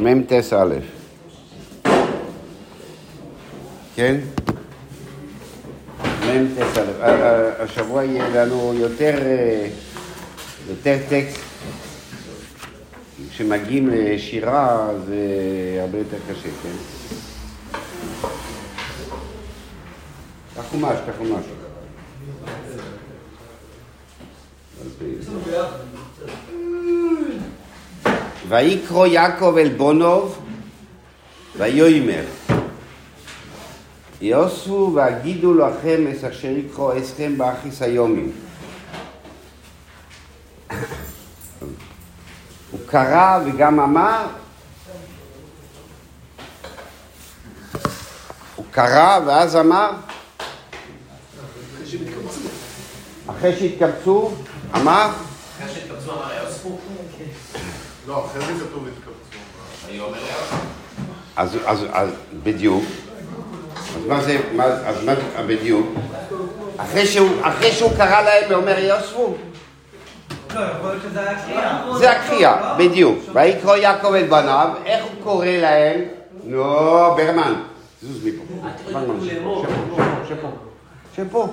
מ"ט א', כן? מ"ט א', השבוע יהיה לנו יותר, אה, יותר טקסט. כשמגיעים לשירה זה הרבה יותר קשה, כן? קח חומש, קח חומש. ויקרא יעקב אל בונוב ויאמר יוסו והגידו לכם את אשר יקרא אסכם באחיס היומים. הוא קרא וגם אמר הוא קרא ואז אמר אחרי שהתקבצו אמר אחרי שהתקבצו אמר יאוספו? לא, אחרי זה כתוב התקבצו. ויאמר יאוספו. אז, אז, אז בדיוק. אז מה זה, מה, אז מה בדיוק? אחרי שהוא, אחרי שהוא קרא להם ואומר יוספו? לא, קריאה. זה הקריאה, בדיוק. ויקרא יעקב אל בניו, איך הוא קורא להם? נו, ברמן, זוז מפה. שב פה, שב פה.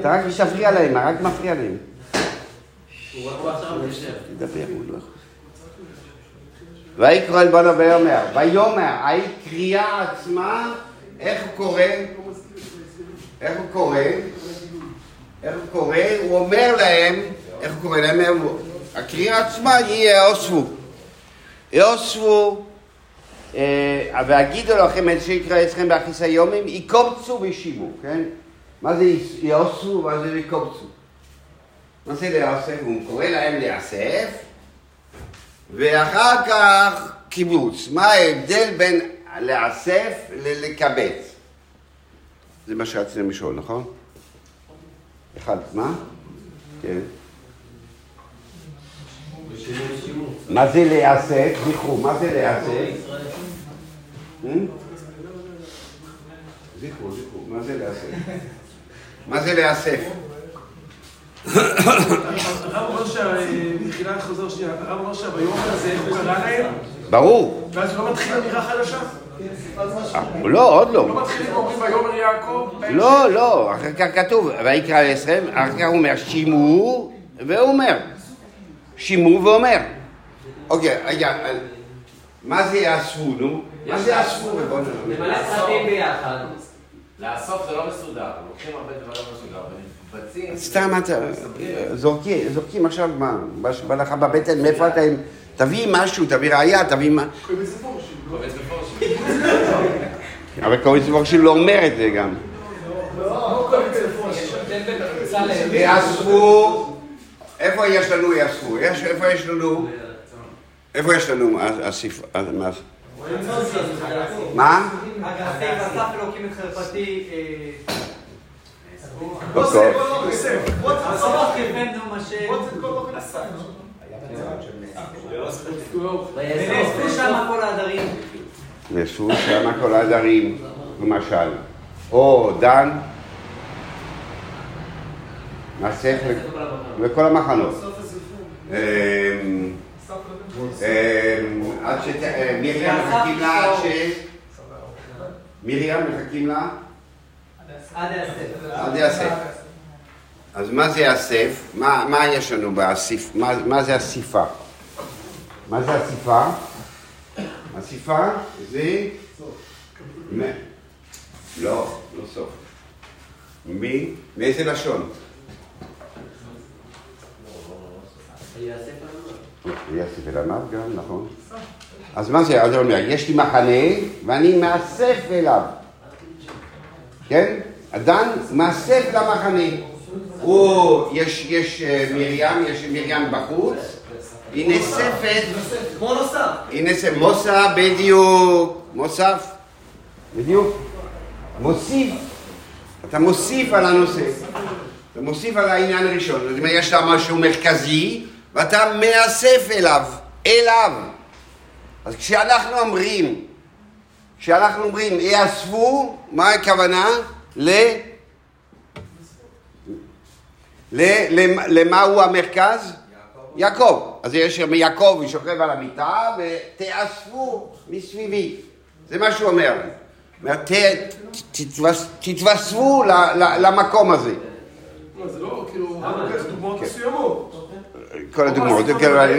אתה רק תפריע להם, רק מפריע להם. הוא עכשיו מתיישב. תדבר, הוא לא יכול. ויקרא אל בנו ויאמר, ויאמר, הקריאה עצמה, איך הוא קורא? איך הוא קורא? איך הוא קורא? הוא אומר להם, איך הוא קורא להם? הקריאה עצמה היא. יאוספו, אה, והגידו לכם את שיקרא אצלכם באחיס היומים, יקובצו ושיבו, כן? מה זה יאוספו? מה זה יקובצו? מה זה להיאסף? הוא קורא להם להיאסף, ואחר כך קיבוץ. מה ההבדל בין להיאסף ללקבץ? זה מה שרציתם לשאול, נכון? אחד, מה? כן. מה זה להיאסף? זכרו, מה זה להיאסף? זכרו, זכרו, מה זה להיאסף? מה זה להיאסף? הרב אומר שבתחילת חוזר שנייה, הרב אומר שהביומר הזה, הוא קרא להם, ברור. ואז לא מתחיל אמירה חדשה? אה, לא, עוד לא לא. מתחילים ואומרים ויאמר יעקב? לא, לא, אחר כך כתוב, ויקרא לעשרים, אחר כך הוא אומר שימור, והוא אומר. שימור ואומר. אוקיי, רגע, מה זה יאספו, נו? מה זה יאספו? למלא סרטים ביחד. לאסוף זה לא מסודר, לוקחים הרבה דברים לא מסודר. סתם אתה, זורקים, זורקים עכשיו מה, בא לך בבטן, מאיפה אתה, תביא משהו, תביא ראייה, תביא מה. קובץ מפורשים. אבל קוראים לזה לא אומר את זה גם. לא קובץ מפורשים. יאספו, איפה יש לנו יאספו? איפה יש לנו? איפה יש לנו אסיף? מה? הגרסים אסף אלוקים את חרפתי. נאספו שם כל העדרים, למשל. או דן, מאסף לכל המחנות. אמ, אמ, עד ש... אה, מרים מחכים לה עד ש... מרים מחכים לה עד יאסף. אז מה זה יאסף? מה, מה יש לנו באסיף? מה, מה זה אסיפה? מה זה אסיפה? אסיפה זה... מ... לא, לא סוף. מי? מאיזה לשון? יאסף אל עמד גם, נכון. אז מה זה? אז הוא אומר, יש לי מחנה ואני מאסף אליו. כן? אדן מאסף למחנה. הוא, יש, יש אה, מרים, יש מרים בחוץ, היא נאספת, כמו נוסף. היא נאספת, מוסה בדיוק, מוסף, בדיוק, מוסיף, אתה מוסיף על הנושא, אתה מוסיף על העניין הראשון, זאת אומרת, יש לה משהו מרכזי, ואתה מאסף אליו, אליו. אז כשאנחנו אומרים, כשאנחנו אומרים יאספו, מה הכוונה? ל... ל... למ- למה הוא המרכז? יעקב. אז יש שם יעקב שוכב על המיטה, ותאספו מסביבי. זה מה שהוא אומר. אומר, "ת- תתוס- תתווספו למקום הזה. לא, זה לא, כאילו, הוא דוגמאות מסוימות. כל הדוגמאות, כן,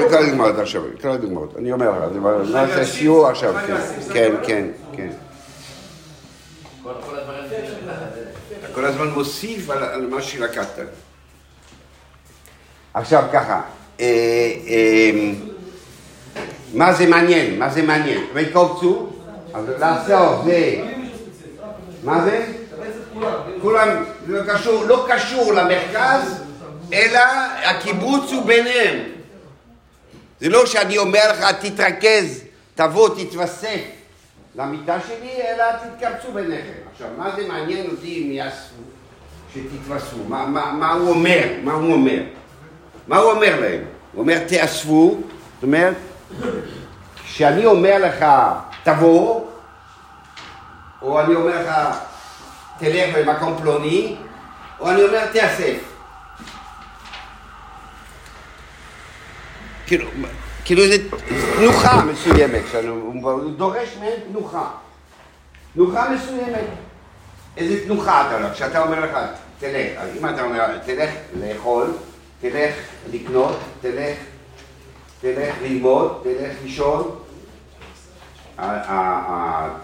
כל הדוגמאות עכשיו, כל הדוגמאות. אני אומר לך, אני נעשה שיעור עכשיו, כן, כן, כן, כן. כל הזמן מוסיף על, על מה שלקחת. עכשיו ככה, אה, אה, מה זה מעניין? מה זה מעניין? ויקובצו, אז לעשות זה, מה זה? כולם, זה לא קשור, לא קשור למרכז, אלא הקיבוץ הוא ביניהם. זה לא שאני אומר לך, תתרכז, תבוא, תתווסף למיטה שלי, אלא תתקבצו ביניכם. עכשיו, מה זה מעניין אותי אם יאספו, שתתווספו? מה, מה, מה הוא אומר? מה הוא אומר? מה הוא אומר להם? הוא אומר, תאספו, זאת אומרת, כשאני אומר לך, תבוא, או אני אומר לך, תלך למקום פלוני, או אני אומר, תאסף. כאילו, כאילו זה תנוחה מסוימת, הוא דורש מהם תנוחה. תנוחה מסוימת. איזה תנוחה אתה אומר? כשאתה אומר לך, תלך, אז אם אתה אומר, תלך לאכול, תלך לקנות, תלך, תלך ללמוד, תלך לישון,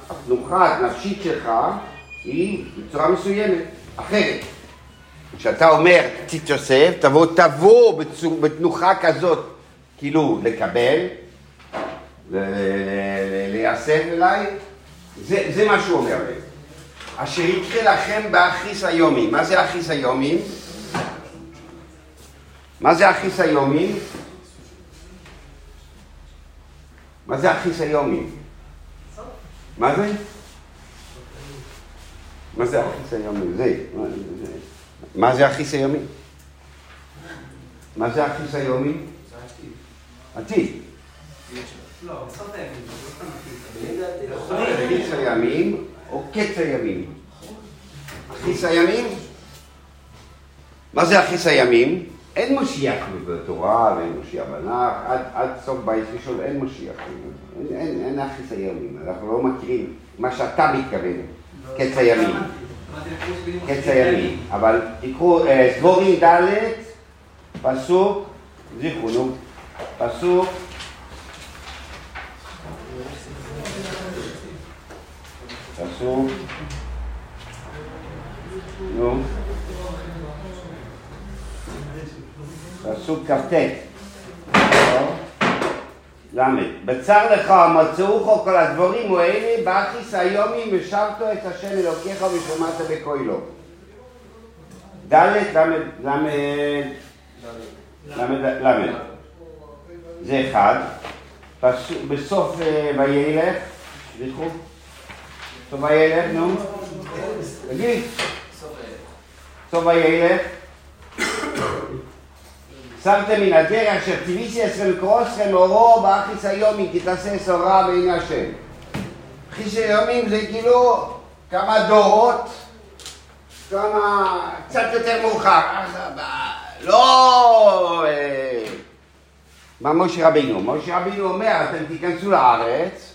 התנוחה הנפשית שלך היא בצורה מסוימת, אחרת. כשאתה אומר תתוסף, תבוא, תבוא בתנוחה כזאת, כאילו לקבל, ל- ל- להיאסף אליי, זה, זה מה שהוא אומר. אשר יקרה לכם באחיס היומי. מה זה אחיס היומי? מה זה אחיס היומי? מה זה אחיס היומי? מה זה? מה זה אחיס היומי? זה? מה זה אחיס היומי? מה זה אחיס היומי? עתיד. לא, בסוף הימים. אחיס הימים או קץ הימים? אחיס הימים? מה זה אחיס הימים? אין משיח בתורה ואין משיח בנח, עד, עד סוף בית ראשון אין משיח, אין, אין, אין אחיס הימים, אנחנו לא מכירים מה שאתה מתכוון, קץ הימים, אמרתי לקרוא שבדיוק קץ הימים, אבל תקראו, אה, סבורים ד', פסוק, זכרו, נו, פסוק. פסוק, נו, פסוק כ"ט, לא? ל', בצר לך מצאוך כל הדבורים האלה, באחיס היומי משרתו את השם אלוקיך ושמעת בקולו. ד' ל' ל' ל' ל' זה אחד, בסוף אה, וילך, זכרו, סוף וילך, נו, תגיד, סוף וילך, שמתם מן הדרך אשר טיוויסי אסכם לקרוא אסכם אורו באחיס היומי כי תעשה סורה בעיני השם. אחיס היומים זה כאילו כמה דורות, כמה, קצת יותר מאוחר, אה, לא אה, מה משה רבינו? משה רבינו אומר, אתם תיכנסו לארץ,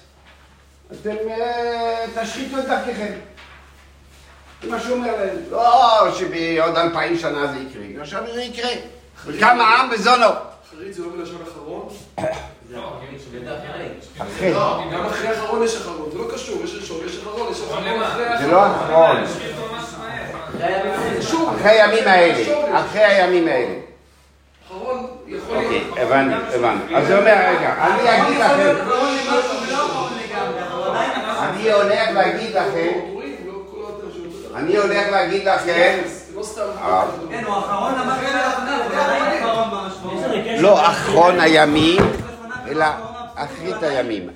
אתם אה, תשחיתו את דרככם. זה מה שהוא אומר להם. לא שבעוד אלפיים שנה זה יקרה, עכשיו זה יקרה. וקם העם בזונו. אחרית זה לא בלשון אחרון. אחרי. גם אחרי אחרון יש אחרון, זה לא קשור, יש ראשון, יש אחרון, יש אחרון אחרי זה לא אחרון. אחרי הימים האלה. אחרי הימים האלה. אוקיי. הבנתי, הבנתי. אז זה אומר, רגע, אני אגיד לכם, אני הולך להגיד לכם, לא אני הולך להגיד לכם, לא. כן, הוא אחרון. לא הימים, אלא אחרית הימים.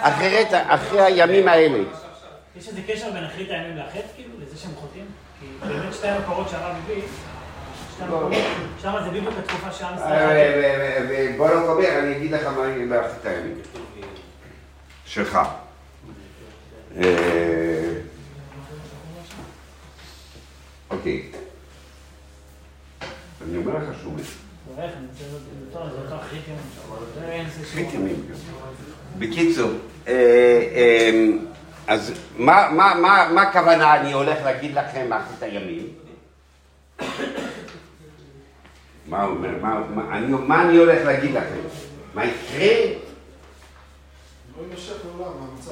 אחרית, אחרי הימים האלה. יש איזה קשר בין אחרית הימים לאחת, כאילו, לזה שהם חוטאים? כי באמת שתי המקורות שהרב הביא, שם זה בדיוק התקופה שעם ישראל... בוא לא אומר, אני אגיד לך מה יהיה באחרית הימים. שלך. אה, אוקיי. אני אומר לך שוב, אני. בקיצור, אה, אה, אז מה- הכוונה אני הולך להגיד לכם אחרית הימים? מה הוא אומר? מה- מה- אני- מה אני הולך להגיד לכם? מה יקרה?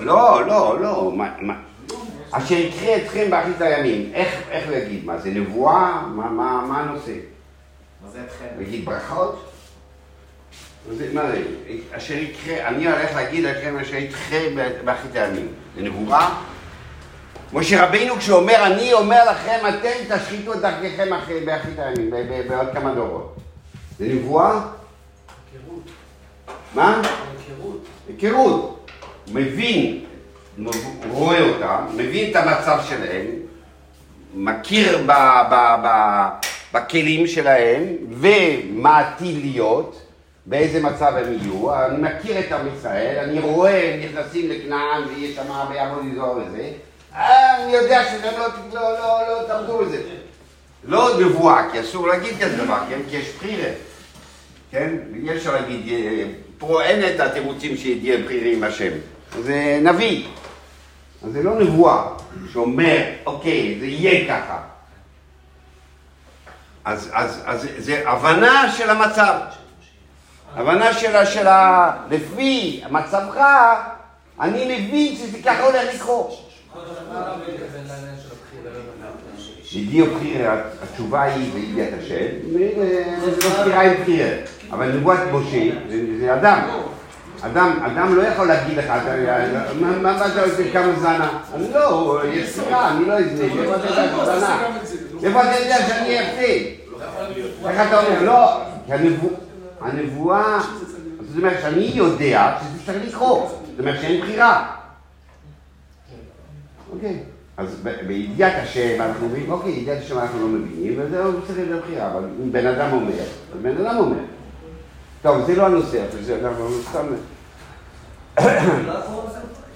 לא. לא, לא. מה- מה- אשר יקרה אתכם באחרית הימים. איך איך יגיד? מה זה נבואה? מה- מה מה הנושא? מה זה אתכם? להגיד ברכות? זה, מה זה, אשר יקרה, אני הולך להגיד לכם אשר יקרה באחרית הימים. זה נבואה? משה רבינו כשהוא אומר, אני אומר לכם, אתם תשחיתו את דרככם באחרית הימים, בעוד כמה דורות. זה נבואה? מה? היכרות. הוא מבין, רואה אותם, מבין את המצב שלהם, מכיר ב, ב, ב, בכלים שלהם ומה עתיד להיות, באיזה מצב הם יהיו, אני מכיר את עם ישראל, אני רואה הם נכנסים לכנען ויש שם ויעבוד איזור וזה, אני יודע שהם לא, לא, לא, לא תעמדו בזה. לא נבואה, כי אסור להגיד כזה דבר, כן? כי יש בחירה. כן? אי אפשר להגיד, אה, פה אין את התירוצים שיהיה בחירה עם השם. זה נביא. אז זה לא נבואה שאומר, אוקיי, זה יהיה ככה. אז, אז, אז זה הבנה של המצב. הבנה של ה... לפי מצבך, אני מבין שזה ככה הולך לקרות. הגיעו בחירה, התשובה היא בידיעת השם, וזו בחירה עם בחירה. אבל נבואת משה זה, זה אדם. אדם, אדם לא יכול להגיד לך, אתה- מה אתה עושה כמה זנה? לא, יש בחירה, אני לא אזנה, איפה אתה יודע שזה זנה? איפה אתה יודע שאני יפה? איך אתה אומר? לא, כי הנבוא- הנבואה, זאת אומרת שאני יודע שזה צריך לקרות, זאת אומרת שאין בחירה. אוקיי. אז בידיעת השם אנחנו אומרים, אוקיי, ידיעת השם אנחנו לא מבינים, וזהו, צריך להיות בחירה, אבל אם בן אדם אומר, אז בן אדם אומר. טוב, זה לא הנושא, אבל זה אנחנו סתם...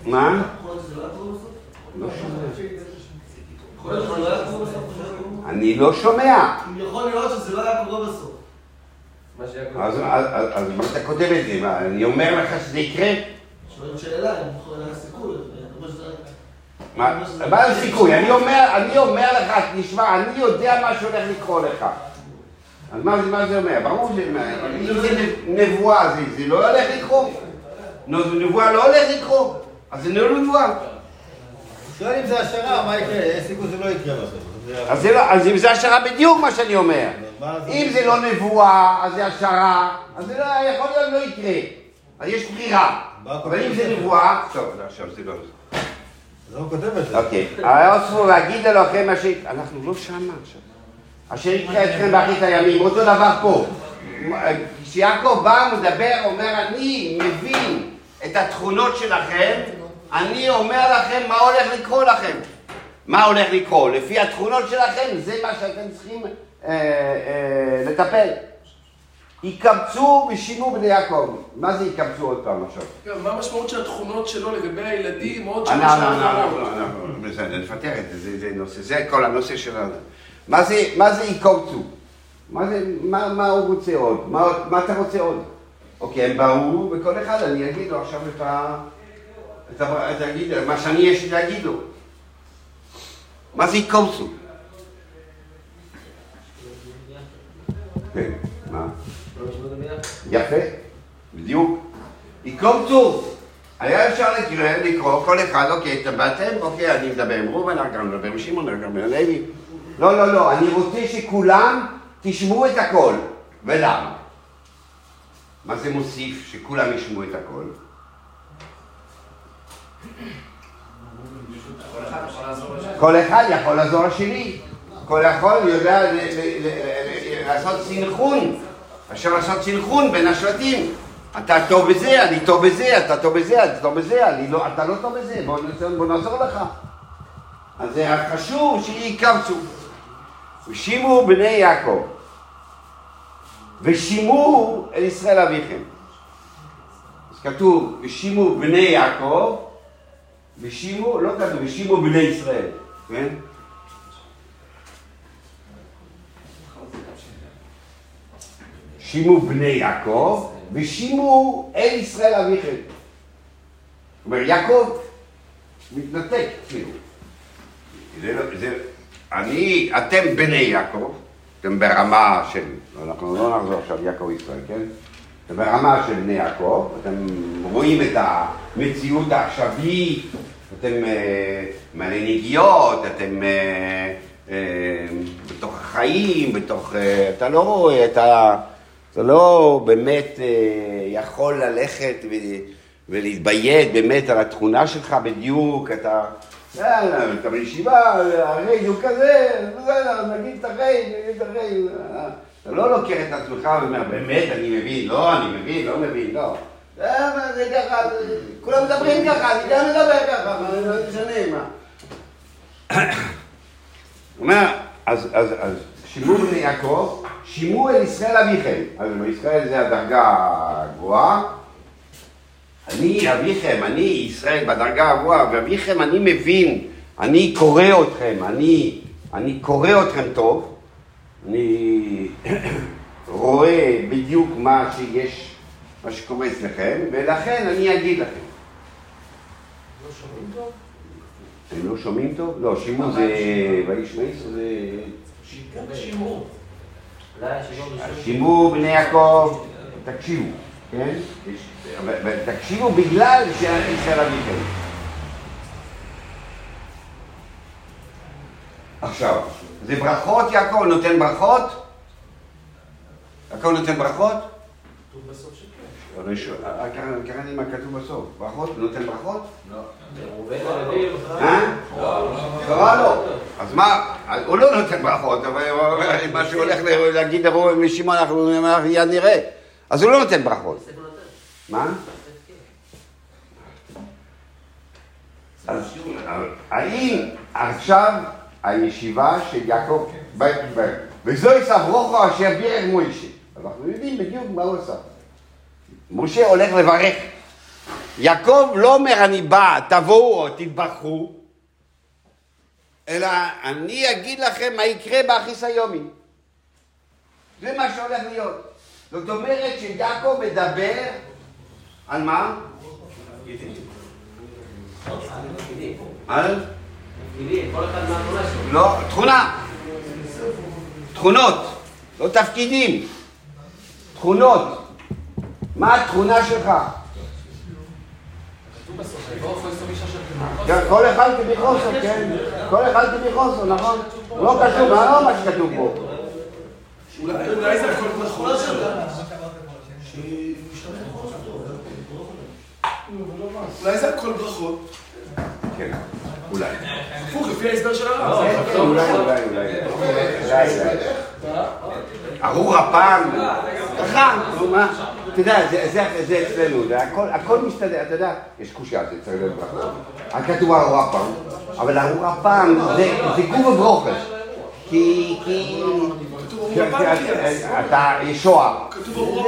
מה? לא אני לא שומע. יכול להיות שזה לא היה קורה בסוף. אז מה אתה כותב את זה? אני אומר לך שזה יקרה? שואלים שאלה, אם יכול היה סיכוי. אני אומר שזה- מה הסיכוי? אני אומר, אני אומר לך, תשמע, אני יודע מה שהולך לקרות לך. אז מה זה, אומר? ברור ש... אם זה נ- נבואה, זה, לא הולך לקרות. נבואה לא הולך לקרות. אז זה לא נבואה. שואל אם זה השערה, מה יקרה? יש סיכוי שזה לא יקרה בסוף. אז, לא, אז אם זה השערה בדיוק מה שאני אומר. אם זה לא נבואה, אז זה השערה, אז זה לא, יכול להיות לא יקרה. אז יש בחירה. אבל אם זה? נבואה, טוב, עכשיו זה לא... הוא כותב את זה. אוקיי. האוספו להגיד אלוהיכם אשר... אנחנו לא שמה עכשיו. אשר יקרה אתכם באחרית הימים. אותו דבר פה. כשיעקב בא, מדבר, אומר, אני מבין את התכונות שלכם, אני אומר לכם מה הולך לקרות לכם. מה הולך לקרות? לפי התכונות שלכם, זה מה שאתם צריכים אה, אה, לטפל. יקבצו ושינו בני יעקב. מה זה יקבצו עוד פעם עכשיו? גם, מה המשמעות של התכונות שלו לגבי הילדים עוד דורות? אנחנו, בסדר, נפתח את זה, זה, נושא, זה כל הנושא שלנו. מה זה, יקורצו? מה הוא רוצה עוד? מה, אתה רוצה עוד? אוקיי, הם באו, וכל אחד אני אגיד לו עכשיו את ה... את ה... ה... מה שאני יש לי להגיד לו. מה זה יקורצו? כן, מה? יפה, בדיוק. יקורצו. היה אפשר לקרוא, לקרוא כל אחד, אוקיי, אתם באתם, אוקיי, אני מדבר עם ראובן, אני גם מדבר עם שמעון, אני גם מדבר עם לוי. לא, לא, לא, אני רוצה שכולם תשמעו את הכל. ולמה? מה זה מוסיף שכולם ישמעו את הכל? כל אחד יכול לעזור לשני. כל אחד יודע לעשות סינכרון. אפשר לעשות סינכרון בין השבטים. אתה טוב בזה, אני טוב בזה, אתה טוב בזה, אתה טוב בזה, אני לא, אתה לא טוב בזה, בוא, נעזור- בוא נעזור לך. אז זה חשוב שיקבצו. ושימו בני יעקב, ושימו אל ישראל אביכם. אז כתוב, ושימו בני יעקב, ושימו, לא כתוב, ושימו בני ישראל, כן? שימו בני יעקב, ושימו אל ישראל אביכם. זאת אומרת, יעקב מתנתק, כאילו. זה לא, זה, אני, אתם בני יעקב, אתם ברמה של, אנחנו לא נחזור עכשיו יעקב ישראל, כן? אתם ברמה של בני יעקב, אתם רואים את המציאות העכשווית, אתם אה, נגיעות, אתם אה, אה, בתוך החיים, בתוך... אה, אתה לא רואה, אתה, אתה לא באמת אה, יכול ללכת ולהתביית באמת על התכונה שלך בדיוק, אתה... אתה בישיבה, הרייד הוא כזה, בסדר, נגיד את הרייד, נגיד את הרייד. אתה לא לוקח את עצמך ואומר, באמת, אני מבין, לא, אני מבין, לא מבין, לא. אה, זה ככה, כולם מדברים ככה, אני גם מדבר ככה, מה, לא משנה, מה. הוא אומר, אז, אז, אז שימו בני יעקב, שימו אל ישראל אביכם. אז ישראל זה הדרגה הגבוהה. אני אביכם, אני ישראל בדרגה הגבוהה, ואביכם אני מבין, אני קורא אתכם, אני, אני קורא אתכם טוב, אני רואה בדיוק מה שיש, מה שקורה אצלכם, ולכן אני אגיד לכם. אתם לא שומעים טוב? לא, שימו זה, ואיש מייס זה... שימור. שימו בני יעקב, תקשיבו, כן? תקשיבו בגלל שישראל אביכם. עכשיו, זה ברכות, יעקב נותן ברכות? יעקב נותן ברכות? כתוב בסוף אה, קראתי מה כתוב בסוף. ברכות? נותן ברכות? אה? קרא לו. אז מה, הוא לא נותן ברכות, אבל מה שהוא הולך להגיד ושמעון, אנחנו מיד נראה. אז הוא לא נותן ברכות. מה? אז האם עכשיו הישיבה של יעקב, ב- ב- וזו יסברוכו אשר בירך מוישה. אנחנו יודעים בדיוק מה הוא עשה. משה הולך לברך. יעקב לא אומר אני בא, תבואו או תתברכו, אלא אני אגיד לכם מה יקרה באחיסיומי. זה מה שהולך להיות. זאת אומרת שיעקב מדבר על מה? על? לא, תכונה. תכונות, לא תפקידים. תכונות. מה התכונה שלך? כן, כל אחד כביכוסו, כן. כל אחד כביכוסו, נכון? לא כתוב, מה לא מה שכתוב פה. אולי זה הכל ברכות. אולי זה הכל ברכות. כן, אולי. הפוך, לפי ההסבר של הרב. כן, אולי, אולי, אולי. אולי, אולי. ארור הפעם, חכם, נו מה, אתה יודע, זה- אצלנו, הכל- מסתדר, אתה יודע, יש קושייה, זה צריך להיות ברכה. כתוב ארור הפעם, אבל ארור הפעם זה גוף הברוכס, כי, כי- אתה ישוע, כתוב ארור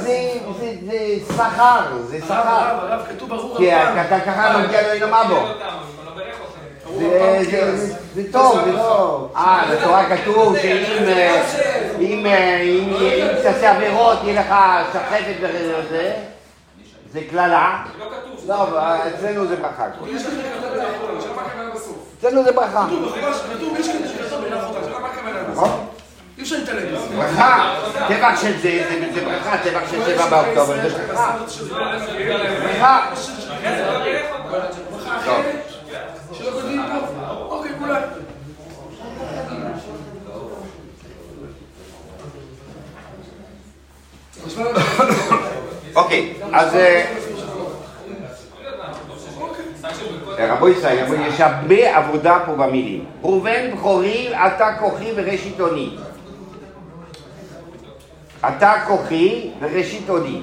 זה- שכר, זה שכר, כי. אתה ככה מגיע לו אינם אבו. זה, זה, זה, זה טוב, זה לא... אה, בתורה כתוב שאם אה, אם, אה, אם אם תעשה עבירות יהיה לך שחפת וזה, זה קללה. לא, אבל אצלנו זה ברכה. יש לכם כתוב באחרונה, עכשיו מה הכוונה בסוף? אצלנו זה ברכה. כתוב, יש כאלה שכתוב בין האחרונה, עכשיו מה הכוונה בסוף? נכון? אי אפשר להתעלם מזה. ברכה. טבח של זה, זה- זה ברכה, טבח של שבע באוקטובר זה ברכה. ברכה. טוב. שלא כותבים פה. אוקיי, כולם. עכשיו, אוקיי, אז... אה, רבו ישראל, יש הרבה עבודה פה במילים. ראובן בכורי, אתה כוחי וראשית אוני. אתה כוחי וראשית אוני.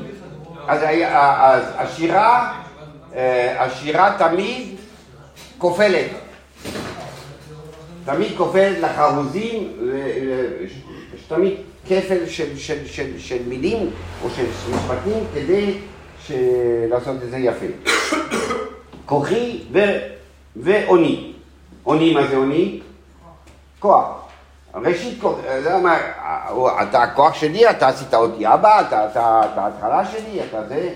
אז ה- אז השירה, אה, השירה תמיד כופלת. תמיד כופלת לחרוזים, תמיד כפל של, של, של, של מילים או של משפטים כדי לעשות את זה יפה. כוחי ו- ואוני. אוני, מה זה אוני? כוח. ראשית אומר, הוא- אתה הכוח שלי, אתה עשית אותי אבא, אתה ההתחלה שלי, אתה זה,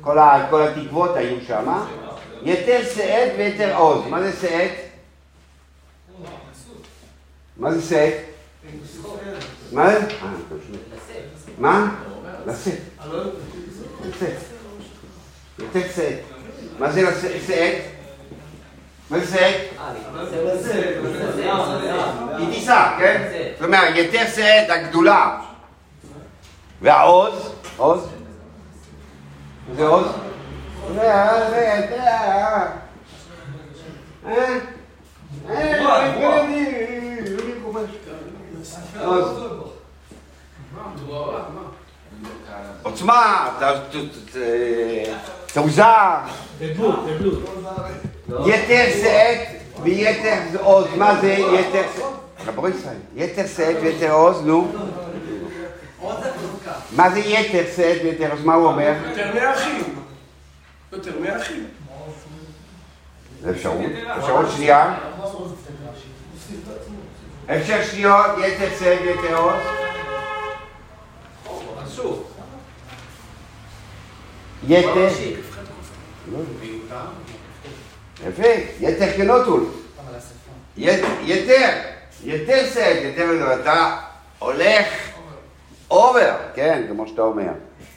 כל, ה, כל התקוות היו שם. יתר שאת ויתר עוז. מה זה שאת? מה זה שאת? מה זה? אה. מה? לשאת. לשאת. יתר שאת. מה זה לשאת? שאת? מה זה שאת? היא תישא, כן? זאת אומרת, יתר שאת הגדולה. והעוז, עוז? זה עוז? זה, זה, זה, אה, אה, עוז. עוצמה, תעוזה. יתר שאת ויתר עוז, מה זה יתר שאת? רבו ישראל, יתר שאת ויתר עוז, נו. מה זה יתר שאת ויתר עוז, מה הוא אומר? יותר מהאחים. יותר מהאחים. זה אפשרות, אפשרות שנייה. אפשר שניות, יתר שאת ויתר עוז. יתר. לא, יפה, יתר כנוטול. ית- יתר, יתר שאת, יותר, אתה הולך אובר, כן, כמו שאתה אומר.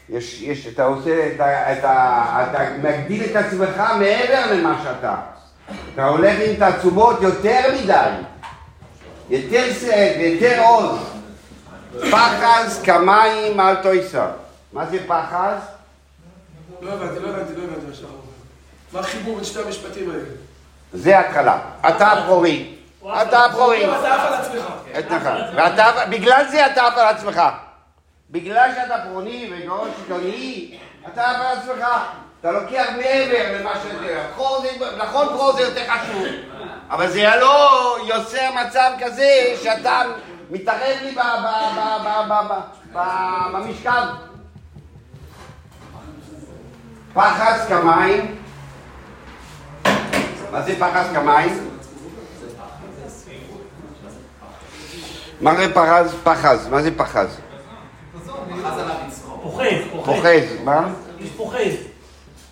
יש, יש, אתה עושה, אתה, אתה, אתה מגדיל את עצמך מעבר למה שאתה. אתה הולך עם תעצומות יותר מדי. יותר שאת ויותר עוז. פחז כמים אל תויסר. מה זה פחז? לא הבנתי, לא הבנתי, לא הבנתי מה שאתה. מה החיבור בין שתי המשפטים האלה? זה התחלה. אתה הבכורי. אתה הבכורי. אתה עף על עצמך. נכון. בגלל זה אתה עף על עצמך. בגלל שאתה פרוני וגאון שלטוני, אתה עף על עצמך. אתה לוקח מעבר למה זה- נכון, חור זה יותר חשוב. אבל זה לא יוצר מצב כזה שאתה מתערב לי ב- ב- ב- ב- ב- ב- ב- במשקל. פחז כמים. מה זה פחז כמים? מה זה פחז? פחז, מה זה פחז? פוחז, פוחז. פוחז, מה?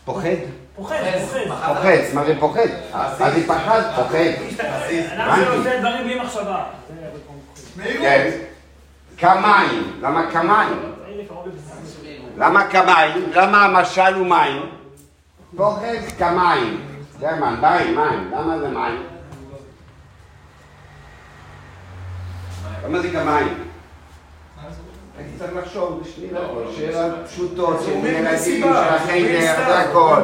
פוחז. פוחד? פוחז. פוחז, מה זה פוחד? מה זה פחז? פוחד. אדם שעושה דברים בלי מחשבה. כן. כמים, למה לבשר. למה כמים? למה המשל הוא מים? פוחז כמים. זה מה, מים, מים. למה זה מים? למה זה כמים? הייתי צריך לחשוב שאלות פשוטות של ילדים, של החדר. זה הכל.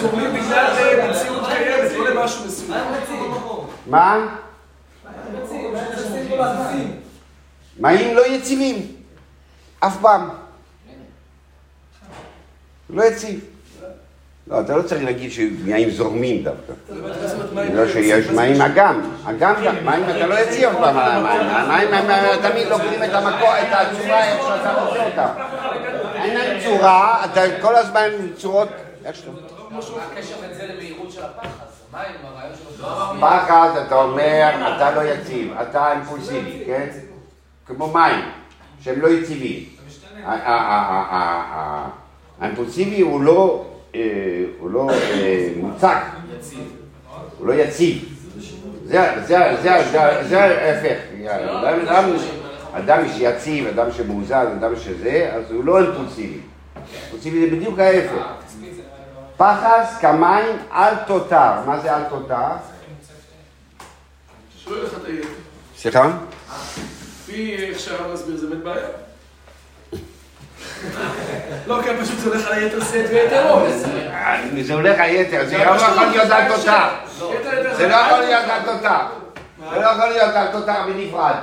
זורמים בגלל אה, מציאות קיימת, לא למשהו מסוים. מה? מים לא יציבים, אף פעם. לא יציב. לא, אתה לא צריך להגיד שמים זורמים דווקא. לא שיש מים אגם, אגם גם, מים אתה לא יציב אף פעם על המים, המים הם תמיד לוקחים את המקור, את הצורה איך שאתה רוצה אותה. אין להם צורה, אתה כל הזמן צורות, איך שאתה... הקשר בין זה למהירות של שלו? פחד, אתה אומר, אתה לא יציב, אתה אימפולסיבי, כן? כמו מים, שהם לא יציבים. האימפולסיבי הוא לא, הוא לא אה, מוצק, הוא לא יציב. זה, ההפך. אדם, שיציב, אדם שמאוזן, אדם שזה, אז הוא לא אימפולסיבי. אימפולסיבי זה בדיוק ההפך. פחז כמים על תותר. מה זה על תותר? סליחה? לפי איך שהרב מסביר, זה באמת בעיה. לא, כן, פשוט זה הולך על היתר שאת ויתר עוז. זה הולך היתר, זה לא יכול להיות על תותר. זה לא יכול להיות על תותר. זה לא יכול להיות על תותר בנפרד.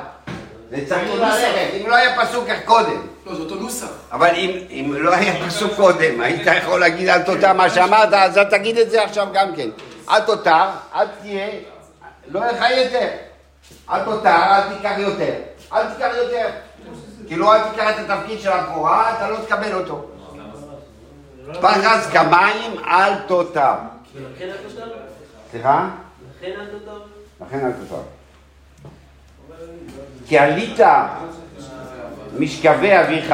זה צריך ללכת, אם לא היה פסוק איך קודם. לא, זה אותו נוסח. אבל אם, לא היה פסוק קודם, היית יכול להגיד על תותר מה שאמרת, אז אל תגיד את זה עכשיו גם כן. אל תותר, אל תהיה, לא יהיה לך יתר. אל תותר, אל תיקח יותר. אל תיקח יותר. כאילו אל תיקח את התפקיד של הבכורה, אתה לא תקבל אותו. פחז כמים על תותר. ולכן אל תותר? סליחה? לכן אל תותר? לכן אל תותר. כי עלית משכבי אביך,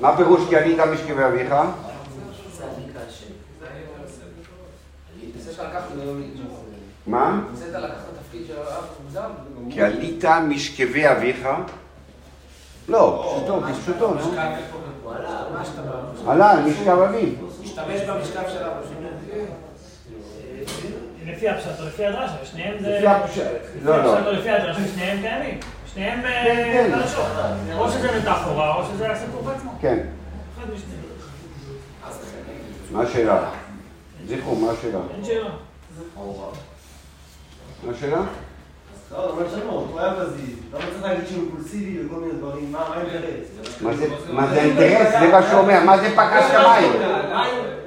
מה פירוש כי עלית משכבי אביך? מה? כי עלית משכבי אביך? לא, פשוטו, כפשוטו, נו. עלה על משכב אביו. השתמש במשקף של הרב לפי הפשט או לפי הדרשה, ושניהם זה... לפי הפשט, לא, לא. לפי הפשט או לפי הדרשה, שניהם קיימים. שניהם אה, כן, כן. או שזה מטאפורה, או שזה הסיפור בעצמו. כן. מה השאלה? זכרו, מה השאלה? אין שאלה. מה השאלה? לא, אבל שמות, הוא היה פזיז. למה צריך להגיד שהוא אימפולסיבי וכל מיני דברים? מה מה האינטרס? מה זה- מה זה האינטרס? זה מה שהוא אומר. מה זה פקס כמים?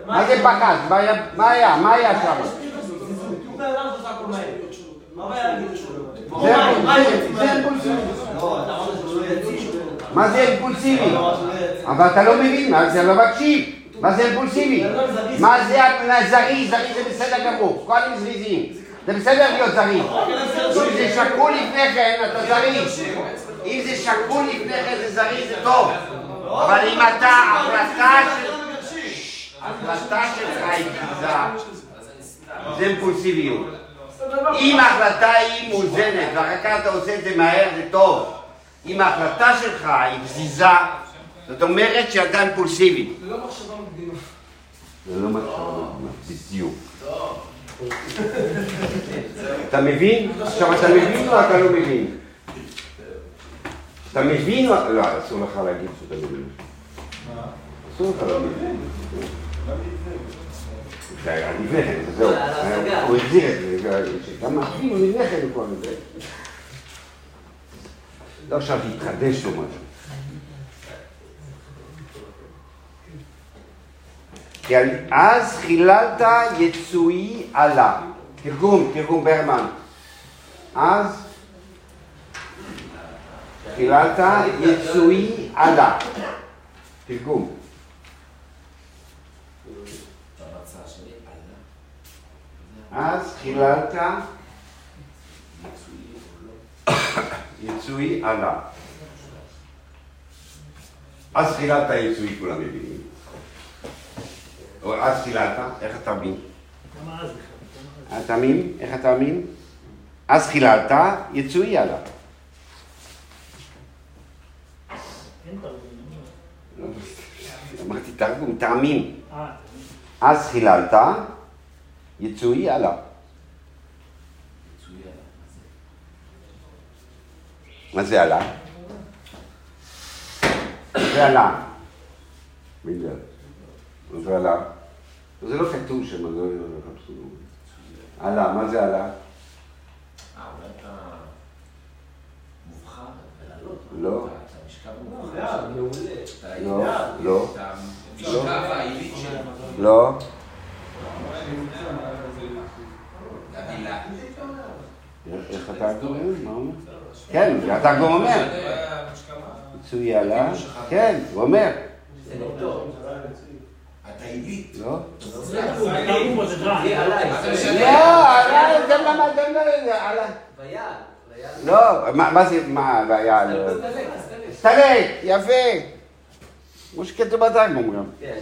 מה זה פקס? מה היה- מה היה? מה היה שם? הוא בן אדם שעושה הכל מהר. מה הבעיה להגיד שהוא לא זה אימפולסיבי. זה אימפולסיבי. לא, אתה אמרת שהוא לא יציב. מה זה אימפולסיבי? אתה אמרת שהוא לא יציב. אבל אתה לא מבין, מה זה לא מקשיב. מה זה אימפולסיבי? מה זה זריז? זריז זה בסדר גמור. כהנים זריזים. זה בסדר להיות זריז. אם זה שקול לפני כן, אתה זריז. אם זה שקול לפני כן, זה זריז, זה טוב. אבל אם אתה, החלטה של... החלטה שלך היא גזע, זה אימפולסיביות. אם ההחלטה היא מאוזנת, ואחר כך אתה עושה את זה מהר, זה טוב. אם ההחלטה שלך היא פזיזה, זאת אומרת שאתה אימפולסיבי. זה לא מחשבה מקדימה. זה לא מחשבה, בדיוק. אתה מבין? עכשיו אתה מבין או אתה לא מבין? אתה מבין או... לא, אסור לך להגיד שאתה לא מבין. אסור לך להגיד. זה היה לפני כן, זהו. הוא החזיר את זה. גם אפילו לפני כן הוא כבר זה. לא עכשיו להתחדש או משהו. כי אז חיללת יצואי עלה. תרגום, תרגום ברמן. אז חיללת יצואי עלה. תרגום. אז חיללת יצואי עלה. אז חיללת יצואי, כולם מבינים. או אז חיללת, איך אתה? למה אז בכלל? התמים, איך אתה מבין? אז חיללת, יצואי תרגום. לא, אמרתי תרגום, טעמים. אה, אז חיללת, יצואי עלה. מה זה עלה? זה עלה. בגלל. מה זה עלה? זה לא כתוב שם, זה לא כתוב. עלה, מה זה עלה? אה. לא. לא, לא, לא. איך אתה אומר? מה אומר? כן, אתה אומר. יצואי עלה? כן, הוא אומר. אתה עילית. לא? פה זה. לא, עלה, גם למה, גם לא, עלה. ויעל, ויעל. לא, מה זה, מה, והיה, לא. סטלק, יפה. כמו שכתוב בתרגום גם. כן.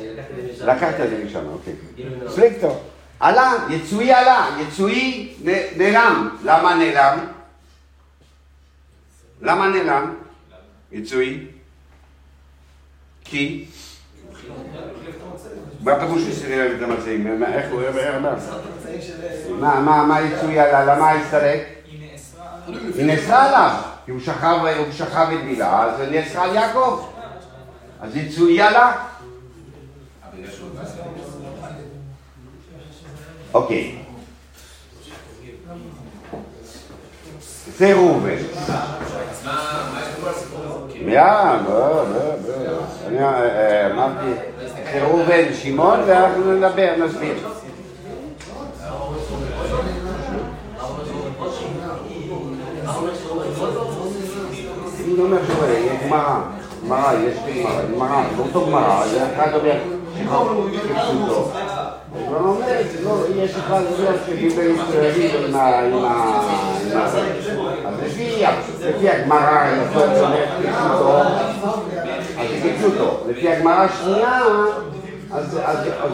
לקחת את זה משם, אוקיי. גילוי נאות. פליקטו. עלה, יצואי עלה, יצואי נעלם. למה נעלם? למה נעלם? יצואי? כי? מה פירוש שסירב את המצעים? מה- איך הוא אומר? מה, מה, מה יצואי עלה? למה הסתלק? היא נאסרה עליו, כי הוא שכב, הוא שכב את בילה, אז היא נאסרה על יעקב. אז יצואי עלה. אוקיי. זה ראובן. יא, בוא, בוא, בוא. אני אמרתי, זה ראובן, שמעון, ואנחנו נדבר, נסביר. אני לא אומר שהוא יש גמרא, גמרא, יש גמרא, גמרא, זה אותו גמרא, זה אחד אומר, כפשוטו. הוא אומר, לא, יש לך עניין שדיבר ישראלי עם ה... לפי הגמרא, אז אתה הולך כפשוטו, לפי הגמרא השנייה, אז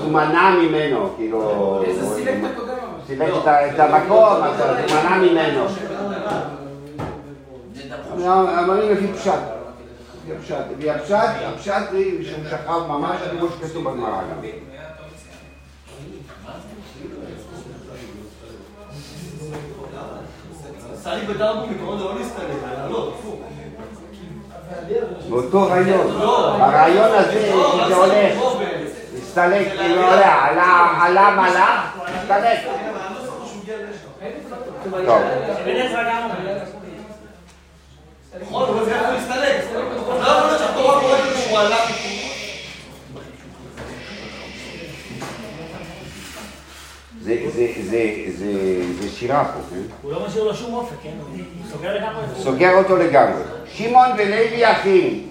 הוא מנע ממנו, כאילו... איזה סילק את הקודם? סילק את המקום, אז הוא מנע ממנו. אמרים לפי לא, פשט. לפי הפשט הוא שהוא שכב ממש כמו שכתוב בגמרא גם. בתרבות עקרון זה לא להסתלק, זה לעלות, הפוך. באותו רעיון. הרעיון הזה, שזה הולך, הסתלק, כאילו עולה, עלה, עלה הסתלק. טוב. נכון, אבל זה יכול להסתלק. לא יכול להיות שהתורה קוראת שהוא עלה. זה, זה, זה, זה, זה שירה פה, כן? הוא לא משאיר לו שום אופק, כן? הוא סוגר לגמרי. סוגר אותו לגמרי. שמעון ולוי אחים.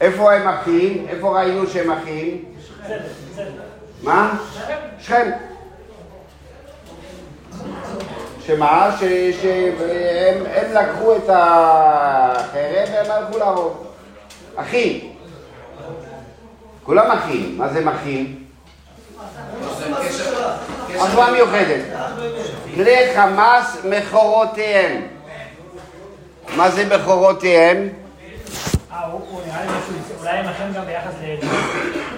איפה הם אחים? איפה ראינו שהם אחים? מה? שכם. שמה? שהם הם לקחו את החרב והם הלכו להרוג. אחים. כולם אחים. מה זה אחים? עזבה מיוחדת. בני חמאס מכורותיהם. מה זה מכורותיהם?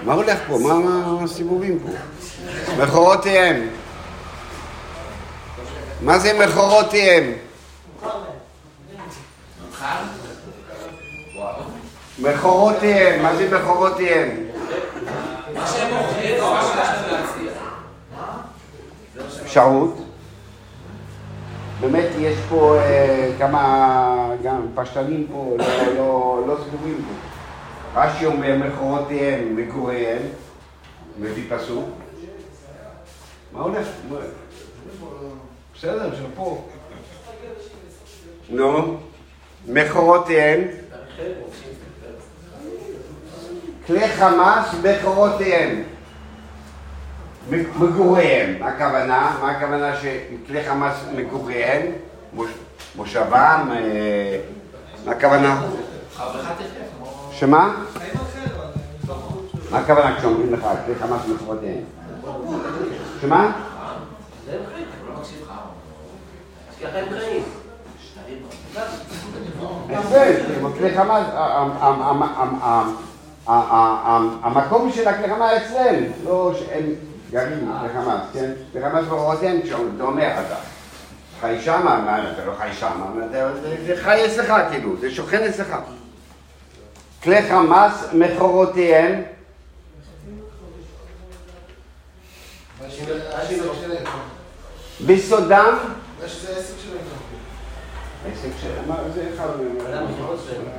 מה הולך פה? מה הסיבובים פה? מכורותיהם. מה זה מכורותיהם? מכורותיהם, מה זה מכורותיהם? מה שהם מוכרים, או מה שיש להציע. אפשרות. באמת יש פה אה, כמה גם פשטנים פה, לא, לא, לא סגורים פה. רש"י אומר מכורותיהם מגוריהם, מביא פסוק. מה הולך? בסדר, של פה. נו, מכורותיהם. כלי חמאס בקורותיהם, מגוריהם. מה הכוונה? מה הכוונה שכלי חמאס מגוריהם? מושבם? אה, מה הכוונה? שמה? מה הכוונה כשאומרים לך כלי חמאס מגוריהם? שמה? יפה, כלי חמאס, אה, אה, המקום של חמאס אצלם, לא שהם גרים בכלי חמאס, כן? כלי חמאס מכורותיהם, כשאתה אומר, אתה חי שמה, מה, אתה לא חי שמה, זה- זה חי אצלך כאילו, זה שוכן אצלך. כלי חמאס מכורותיהם, בסודם, עסק של... זה אחד מהם.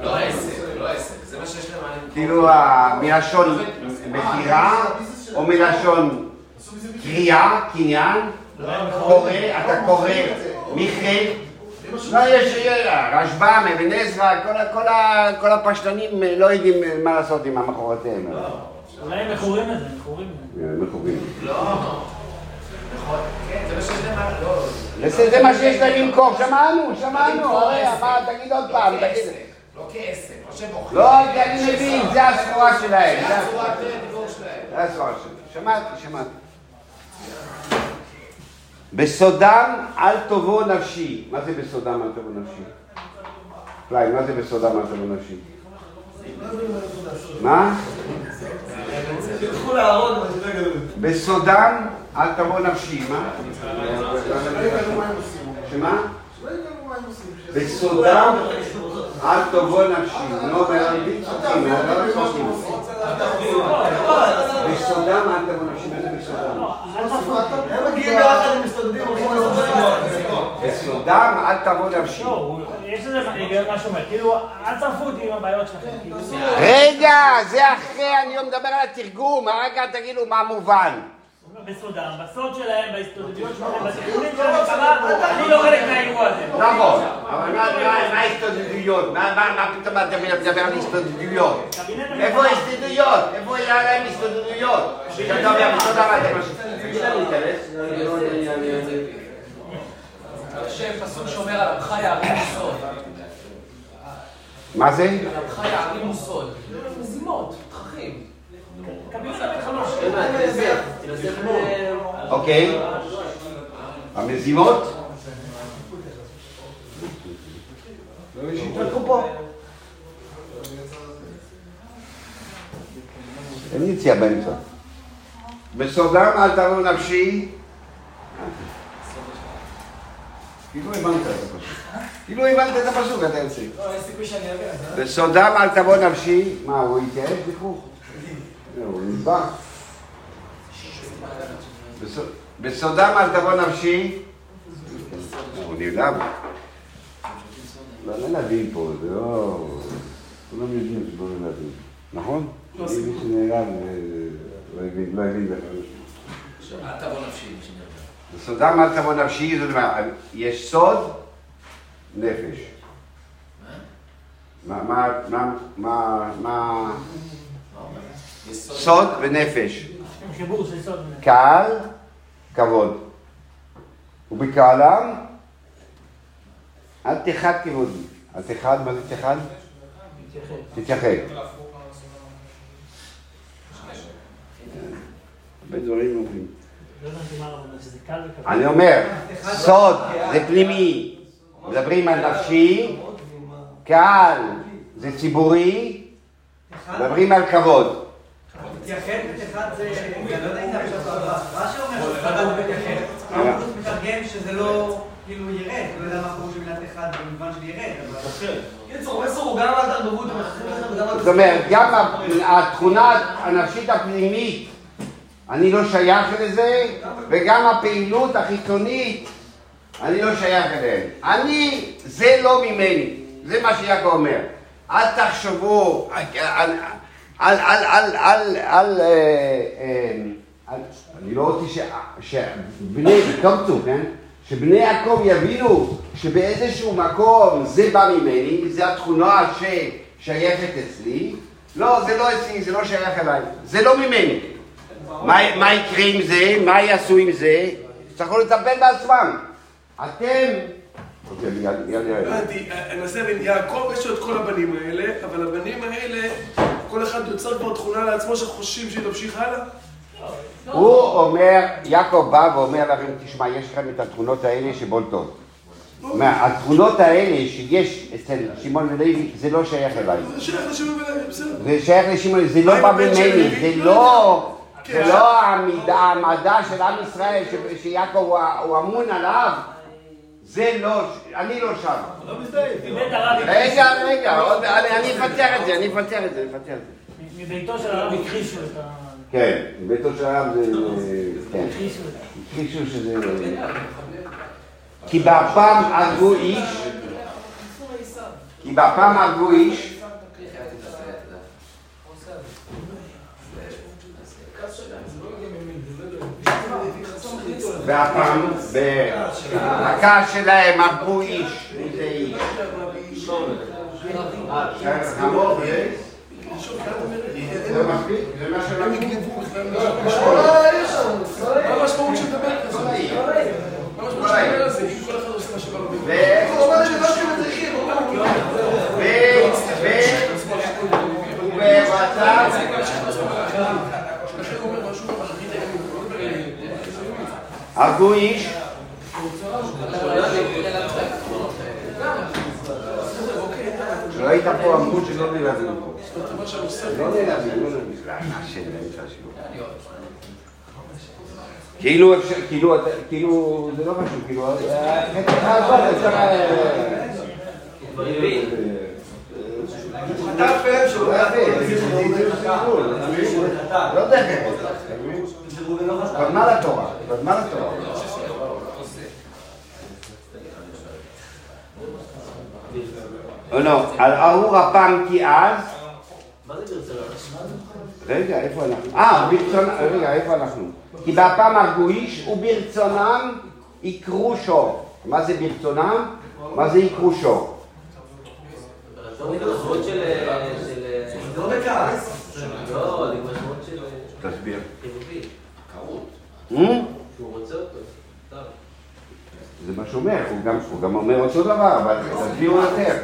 לא עסק, לא עסק. זה מה שיש להם עליהם. כאילו מלשון מכירה או מלשון קריאה, קניין, קורא, אתה קורא, מיכאל, לא, יש, יש, רשב"ם, אבן עזרא, כל הפשטנים לא יודעים מה לעשות עם המכורותיהם. אולי הם מכורים לזה, מכורים לזה. מכורים. לא. נכון. כן, זה מה שיש להם. לא. זה מה שיש להם למכור, שמענו, שמענו, מה, תגיד עוד פעם, לא תגיד. כעסק. לא כעסק. לא שהם מוכרים. לא, אני מבין, זה הסחורה שלהם. זה הסחורה. שלהם. זה הסחורה שלהם. שמעתי, שמעתי. בסודם אל תבוא נפשי. מה זה בסודם אל תבוא נפשי? פליי, מה זה בסודם אל תבוא נפשי? מה? לא. בסודם אל תבוא נפשי. מה? שמה? בסודם אל תבוא נפשי. בערבית צוחקים, לא צוחקים. בסודם אל תבוא נפשי. מה זה בסודם? הם מגיעים ביחד, הם מסתודדים, בסודם אל תבוא נפשי. לא, יש מה שאומר, כאילו, אל תצרפו אותי עם הבעיות שלכם, כאילו, רגע, זה אחרי, אני לא מדבר על התרגום, הרגע תגידו מה מובן. בסודם, בסוד שלהם, בהסתודדויות שלהם, בתכנונים של המלחמה, אני לא חלק מהאירוע הזה. נכון, אבל מה- ההסתודדויות? מה פתאום אתה מדבר על הסתודדויות? איפה. ההסתודדויות? איפה היה להם הסתודדויות? שאתה אומר, אפשר להיכנס? השם פסוק שומר על עמך יערים סוד. מה זה? על עמך יערים סוד. מזימות, תככים. קבינט המלחמה. תנסה ב- אוקיי. המזימות? אין יציאה באמצע. בסודם אל תבוא נפשי. כאילו הבנת את הפסוק. כאילו הבנת את הפסוק, אתה יוצא. לא, יש סיכוי שאני אבין. בסודם אל תבוא נפשי. מה, הוא התייאש בכוך? הוא נדבק. בסוד- בסודם אל תבוא נפשי. הוא נרדם. לא נלדים פה, זה לא... כולם יודעים שזה לא נלדים. נכון? מי שנהרג אה, לא הבין, לא הבין בכלל. אל תבוא נפשי. בסודם אל תבוא נפשי, זאת אומרת, יש סוד, נפש. מה, מה, מה, מה, מה, סוד ונפש. קהל, כבוד. ובקהלם, אל תחד כבודי. אל תחד, מה זה תחד? תתייחד. הרבה דברים אומרים. לא. אני אומר, סוד זה פנימי. מדברים על נפשי, קהל זה ציבורי, מדברים על כבוד. מתייחד אחד זה... אני לא יודע אם זה עכשיו רש"י אומר? שזה חדש מתייחד. הוא פשוט מתרגם שזה לא... כאילו ירד, לא יודע מה פירוש במילת אחד במובן של ירד, אבל... קיצור, המסר הוא גם על תרבות וגם על... זאת אומרת, גם התכונה הנפשית הפנימית, אני לא שייך לזה, וגם הפעילות החיצונית, אני לא שייך אליהם. אני, זה לא ממני, זה מה שיעקב אומר. אל תחשבו, על, על, על, על, על, על, אני לא רוצה שבני, קמצו, כן? שבני יעקב יבינו שבאיזשהו מקום זה בא ממני, זה התכונה ששייכת אצלי. לא, זה לא אצלי, זה לא שייך אליי, זה לא ממני. מה, יקרה עם זה? מה יעשו עם זה? יצטרכו לטפל בעצמם. אתם... אוקיי, אני מנסה להבין, יעקב יש לו את כל הבנים האלה, אבל הבנים האלה, כל אחד יוצר כבר תכונה לעצמו שחושבים שהיא תמשיך הלאה? הוא אומר, יעקב בא ואומר לכם, תשמע, יש לכם את התכונות האלה שבולטות. אומר, התכונות האלה שיש אצל שמעון ולוי, זה לא שייך אליי. זה שייך לשמעון ולוי, בסדר. זה שייך לשמעון, זה לא בא ממני? זה לא לא... כן. זה לא העמידה- העמדה של עם ישראל שיעקב הוא אמון עליו. זה לא, אני לא שם. מבית הרב רגע, רגע, אני אני אפתח את זה, אני אפתח את זה, אני אפתח את זה. מביתו של הרב הכחישו את ה... כן, ביתו של הרב זה... כן. הכחישו. הכחישו שזה... כי בפעם הרגו איש, כי בפעם הרגו איש, והפעם בכעס שלהם הרגו איש, איזה איש. זה מספיק? זה מה שהם הגניבו? מה המשמעות של לדבר כזה? מה המשמעות של לדבר על זה? אם כל אחד עושה מה שבא לו. ו- הוא אומר שלא שהם צריכים, ו- ו- ובמצב לכן הוא אומר משהו במחריד הרגו איש, לא היית פה אמרו שלא נלמדים פה. לא נלמדים, לא השיעור. כאילו, כאילו, כאילו, זה לא משהו, כאילו, אה, לא. אה, חטף שהוא לא לא יודע, קודמה לתורה, קודמה לתורה. או לא, על ארור אפם כי אז, ברצלונה? רגע, איפה אנחנו? אה, ברצונם, רגע, איפה אנחנו? כי באפם הרגו איש וברצונם יקרו שור. מה זה ברצונם? מה זה יקרו שור? רצון זה מה שהוא אומר, הוא גם- הוא גם אומר אותו דבר, אבל תסבירו יותר.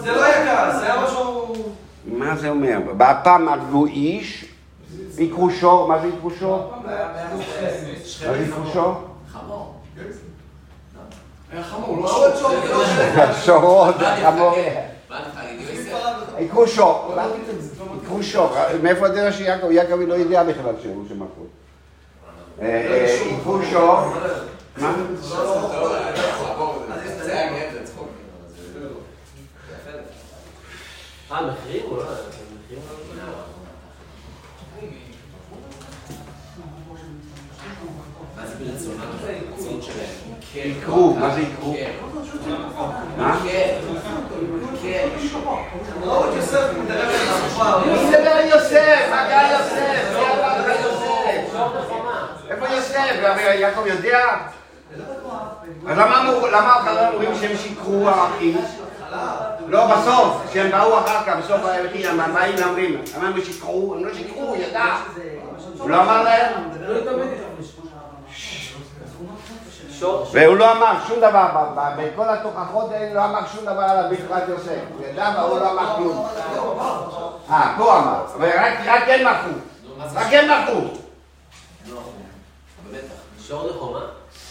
זה לא היה כעס, זה היה משהו... מה זה אומר? באפם הרגו איש, יקרו שור, מה זה יקרו שור? מה זה יקרו שור? היה חמור, לא עוד שור. שורות, חמור. יקרו שור? יקרו שור, מאיפה אתה יודע שיעקב, יעקב לא יודע בכלל שהוא. אה, אה, יקרו שור, מה? אה, מחירים? מה זה ברצונם? ברצון שלהם. יקרו, מה זה יקרו? כן. מה? כן. כן. לא, עוד יוסף מתערב לך מי מדבר על יוסף? מה קרה יוסף? מי אמר לך יוסף? איפה יוסף? יעקב יודע? אז למה אמרו- למה החברים אומרים שהם שיקרו האחים? לא, בסוף, כשהם באו אחר כך, בסוף הימים, מה באים ואומרים? למה הם שיקרו? הם לא שיקרו, הוא ידע. הוא לא אמר להם? והוא לא אמר שום דבר, בכל התוכחות האלה לא אמר שום דבר על ברכת יוסף. אבל הוא לא אמר כלום. אה, פה אמר. רק הם מחו. רק הם מחו. שור זה חומה?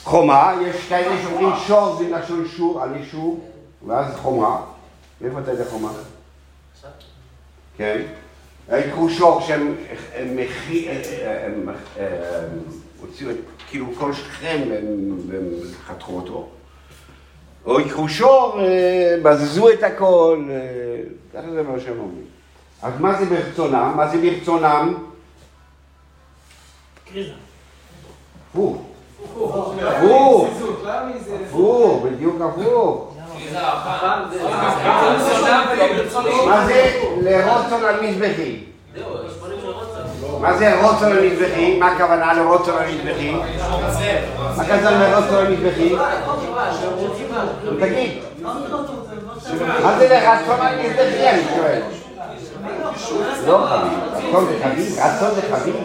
חומה, יש כאלה שאומרים שור זה לשון שור, על אישור, ואז חומה. מאיפה אתה יודע חומה? כן. יקחו שור שהם הוציאו את כאילו כל שכם והם חתכו אותו. או יקחו שור, אה, בזזו את הכל, אה, ככה זה מה שהם אומרים. אז מה זה ברצונם? מה זה ברצונם? קריזה. הפוך. הפוך. הפוך, בדיוק הפוך. מה זה לרוצון על מזבחי? זהו, יש פנים של רוצה. מה זה רוצון על מזבחי? מה הכוונה לרוצון על מזבחי? מה כזה לרוצון על מזבחי? תגיד, מה זה לרצון על מזבחי אני שואל? לא חביב, רצון זה חביב?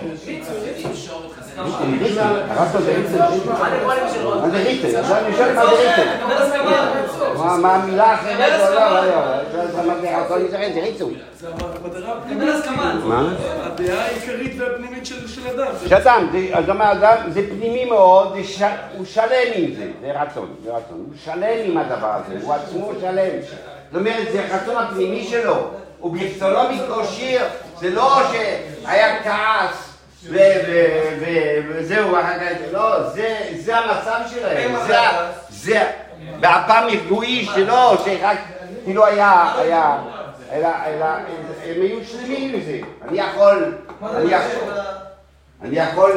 זה חביב? ריטל. מה זה של? עכשיו אני שואל מה זה ריטל. מה המילה האחרת? זה רצון זה? הדעה העיקרית והפנימית של של אדם. אומר אדם, זה פנימי מאוד, הוא שלם עם זה, זה רצון, זה רצון, הוא שלם עם הדבר הזה, הוא עצמו שלם. זאת אומרת, זה הרצון הפנימי שלו, הוא ברצונו שיר, זה לא שהיה כעס וזהו, כך, לא, זה- המצב שלהם, זה באפם יפגעו איש, זה לא שרק, כאילו היה, היה, אלא, אלא, הם היו שלמים עם זה. אני יכול, אני יכול, אני יכול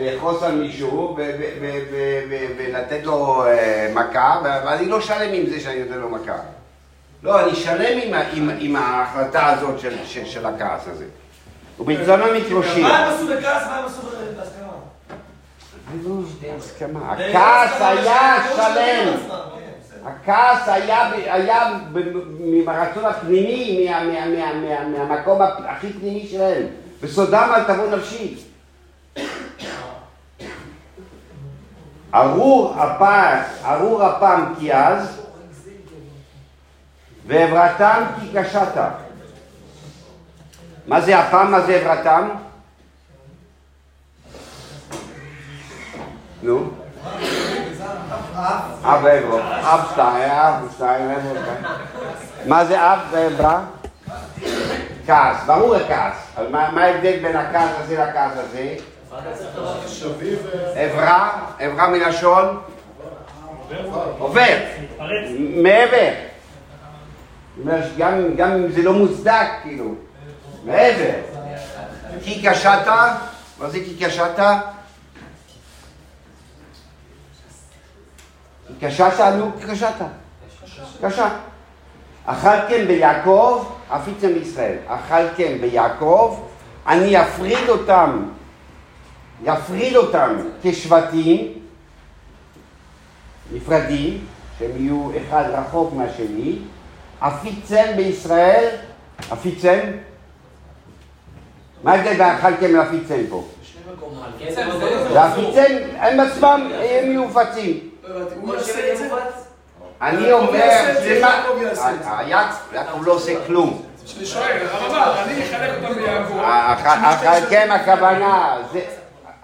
לכעוס על מישהו ולתת לו אה, מכה, אבל אני לא שלם עם זה שאני נותן לו מכה. לא, אני שלם עם ההחלטה הזאת של הכעס הזה. וברצונם עקרו שור. מה הם עשו בכעס, מה הם עשו בהסכמה? הסכמה. הכעס היה שלם. הכעס היה, ב- היה ב- מהרצון הפנימי, מה, מה, מה, מה, מהמקום הכי פנימי שלהם. בסודם אל תבוא נפשי. ארור אפם, ארור אפם כי אז, ועברתם כי קשתה. מה זה אפם? מה זה עברתם? נו. אב ועברו, אב שתיים, אב שתיים, עברו שתיים. מה זה אב ועברה? כעס, ברור הכעס. אבל מה ההבדל בין הכעס הזה לכעס הזה? עברה, עברה מלשון? עובר. מעבר. גם אם זה לא מוצדק, כאילו, מעבר. כי קשת, מה זה כי קשת? כי קשת, נו, כי קשת. קשה. אכלתם ביעקב, עפיתם בישראל. אכלתם ביעקב, אני אפריד אותם, יפריד אותם כשבטים נפרדים, שהם יהיו אחד רחוק מהשני. עפיצם בישראל, עפיצם? מה ההבדל בין אכלתם לעפיצם פה? ועפיצם, הם עצמם הם יהיו מופצים. לא הוא זה? אני אומר, זה זה. יעקב זה. יעקב יעקב לא עושה כלום. אני שואל, הרב אמר, אני אחלק אותם ביעקב. כן, הכוונה, זה,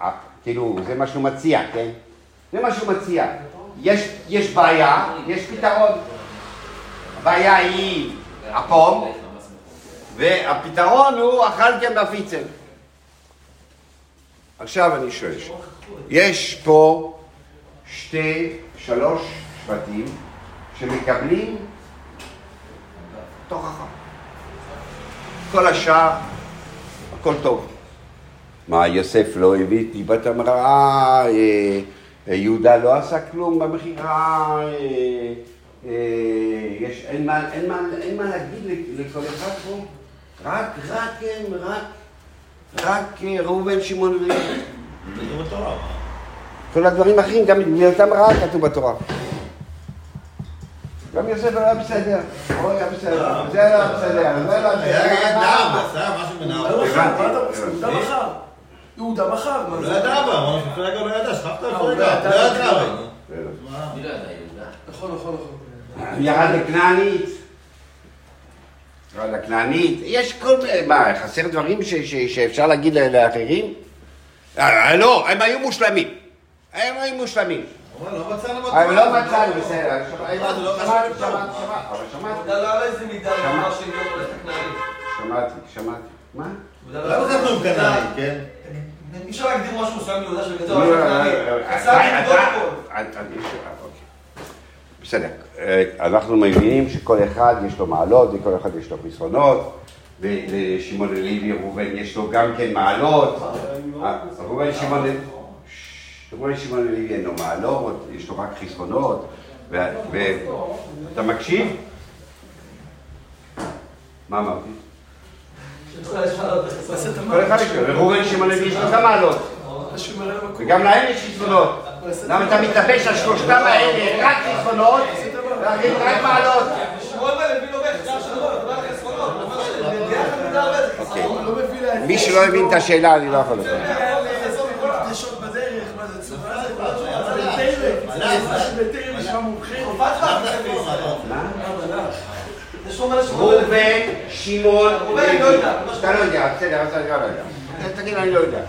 אה, כאילו, זה מה שהוא מציע, כן? זה מה שהוא מציע. יש, יש בעיה, יש פתרון. הבעיה היא הפום, והפתרון הוא אכלתם ואפיצם. עכשיו אני שואל, יש פה שתי, שלוש שבטים שמקבלים תוכחה. כל השאר, הכל טוב. מה, יוסף לא הביא את דיבת המראה, אה, אה, יהודה לא עשה כלום במכירה, אה, אין, מה, להגיד לכל אחד פה, רק, רק הם, רק, רק אה, ראובן, שמעון ולוי. כל הדברים האחרים, גם דיבת המראה כתוב בתורה. גם יוסף לא היה בסדר, הוא היה בסדר, זה לא היה בסדר, זה לא היה היה בסדר. נער, עשה משהו לא? הבנתי. יהודה מכר. הוא זה? לא ידע אבל, אמרנו שמפלגה לא ידע, שכחת הוא מפלגה. לא ידע. לא לא. נכון, נכון, נכון. ירד לכנענית. ירד לכנענית. יש כל מיני, מה, חסר דברים ש- ש- שאפשר להגיד לאחרים? אה, לא, הם היו מושלמים. הם היו מושלמים. הוא אומר, לא מצאנו אבל בתורה. לא מצאנו, בסדר. זה לא שמעתי. שמעתי, שמעתי, אבל שמעתי, אתה לא על איזה מידה, לא. שמעתי, שמעתי. מה? לא כתבנו עם קנאי, כן? אי אפשר להגדיר משהו מסוים מיהודה שבגלל זה בסדר, אה, אנחנו מבינים שכל אחד יש לו מעלות וכל אחד יש לו חסרונות ולשמעון לוי ראובן יש לו גם כן מעלות אה, ראובן שמעון לוי- אין לו מעלות, יש לו רק חסרונות ואתה מקשיב? מה אמרתי? כל אחד יש לו, ראובן שמעון לוי יש לו גם מעלות מקום. וגם להם יש חסרונות. למה אתה מתלבש על שלושתם האלה רק חסרונות, רק מעלות? לא אוקיי. לא. מי שלא הבין את השאלה, אני לא יכול לדבר. ראובן, שמעון, ראובן, אני לא יודע. אתה לא יודע, בסדר, אתה לא יודע. תגיד, אני לא יודע.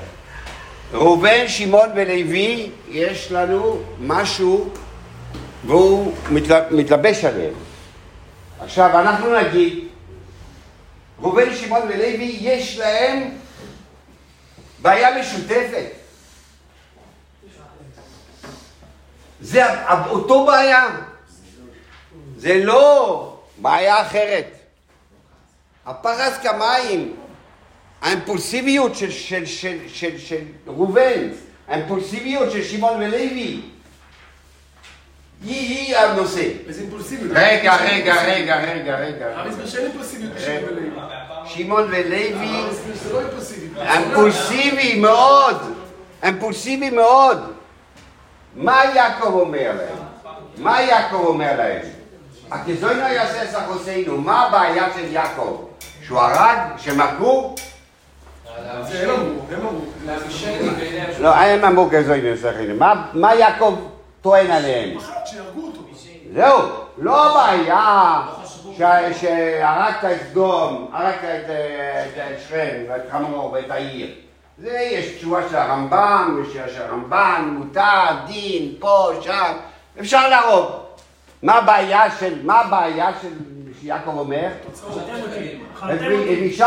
ראובן, שמעון ולוי, יש לנו משהו, והוא מתל- מתלבש עליהם. עכשיו, אנחנו נגיד, ראובן, שמעון ולוי, יש להם בעיה משותפת. זה אותו בעיה. זה לא בעיה אחרת. הפרס כמים, האימפולסיביות של, של, של, של, של ראובן, האימפולסיביות של שמעון ולוי, היא, היא הנושא. איזה אימפולסיביות. רגע, רגע, רגע, רגע, רגע. הרב הסביר שאין אימפולסיביות ולוי. שמעון ולוי, לא אימפולסיביות. אימפולסיבי מאוד, אימפולסיבי מאוד. מה יעקב אומר להם? מה יעקב אומר להם? הכזוינו יעשה סחוסינו, מה הבעיה של יעקב? שהוא הרג? שמכו? זה הם אמרו, הם אמרו. לא, הם אמרו. מה- מה יעקב טוען עליהם? זהו, לא הבעיה ש- שהרגת את סדום, הרגת את שכם ואת חמור ואת העיר. זה יש תשובה של הרמב"ם, יש של הרמב"ן, מותר, דין, פה, שם, אפשר להרוג. מה הבעיה של, מה הבעיה של, שיעקב אומר? אותי, חרתם אבישל,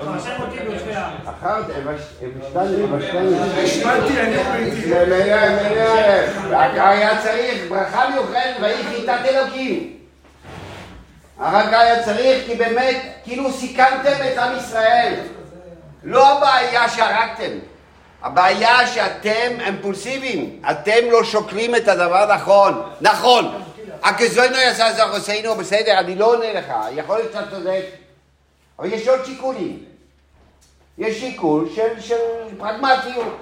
אותי, חרתם אותי אני וביתי. היה צריך ברכה מיוחדת ויהי חיטת אלוקים. רק היה צריך כי באמת כאילו סיכנתם את עם ישראל. לא הבעיה שהרגתם, הבעיה שאתם אימפולסיביים, אתם לא שוקלים את הדבר נכון. נכון, הכזוינו יעשה זרעותינו, בסדר, אני לא עונה לך, יכול להיות שאתה צודק, אבל יש עוד שיקולים. יש שיקול של, של פרגמטיות.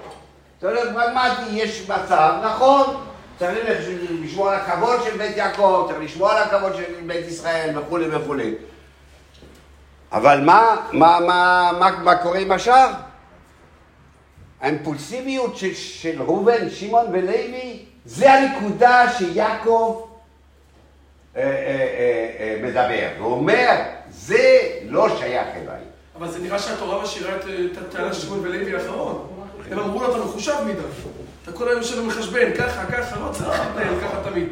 צריך להיות פרגמטי, יש מצב, נכון, צריך לשמור על הכבוד של בית יעקב, צריך לשמור על הכבוד של בית ישראל וכולי וכולי. אבל מה, מה, מה, מה, מה קורה עם השאר? האימפולסיביות של, של ראובן, שמעון ולוי, זה הנקודה שיעקב מדבר. הוא אומר, זה לא שייך אליי. אבל זה נראה שהתורה משאירה את הטענה של שמואל ולוי האחרון. הם אמרו לו, אתה מחושב מדי. אתה כל היום יושב ומחשבן, ככה, ככה, לא צריך להתנהל ככה תמיד.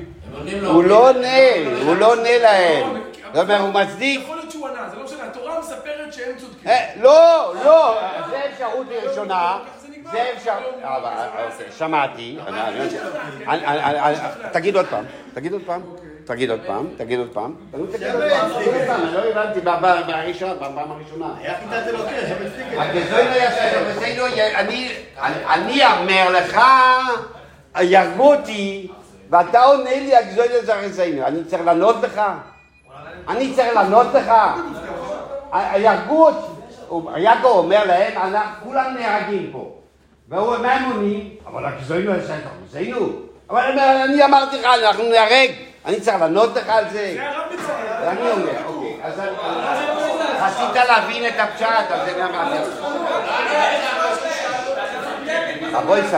הוא לא עונה, הוא לא עונה להם. זאת אומרת, הוא מצדיק. יכול להיות שהוא ענה, זה לא משנה, התורה מספרת שהם צודקים. אה, לא, לא, זה אפשרות ראשונה. זה אפשרות... אבל, אוקיי, שמעתי. תגיד עוד פעם, תגיד עוד פעם, תגיד עוד פעם, תגיד עוד פעם. תגיד עוד פעם, תגיד עוד פעם, אני לא הבנתי בפעם הראשונה. איך ניתת אלוקי, השם הצדיק את זה. אני, אני אומר לך, יהרגו אותי, ואתה עונה לי, הגזוי לא יעשה, אני צריך לענות לך? אני צריך לענות לך? יהרגו אותי. יעקב אומר להם, כולם נהרגים פה. והוא אומר, מה הם עונים? אבל הגזוי לא יעשה, אבל אני אמרתי לך, אנחנו נהרג. אני צריך לענות לך על זה? זה הרב. אני אומר, אוקיי, אז רצית להבין את הפשט, אז זה אמרתי לך. אבוי סי.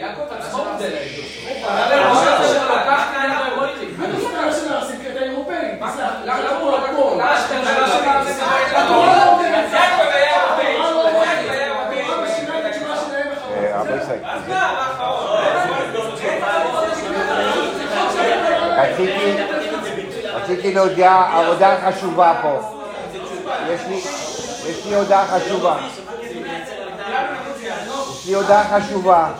יעקב עצמו מודה לעדות. למה הוא לקח? אה, אבוי סי. רציתי, רציתי להודיע, הודעה חשובה פה. יש לי, יש לי הודעה חשובה. יש לי הודעה חשובה.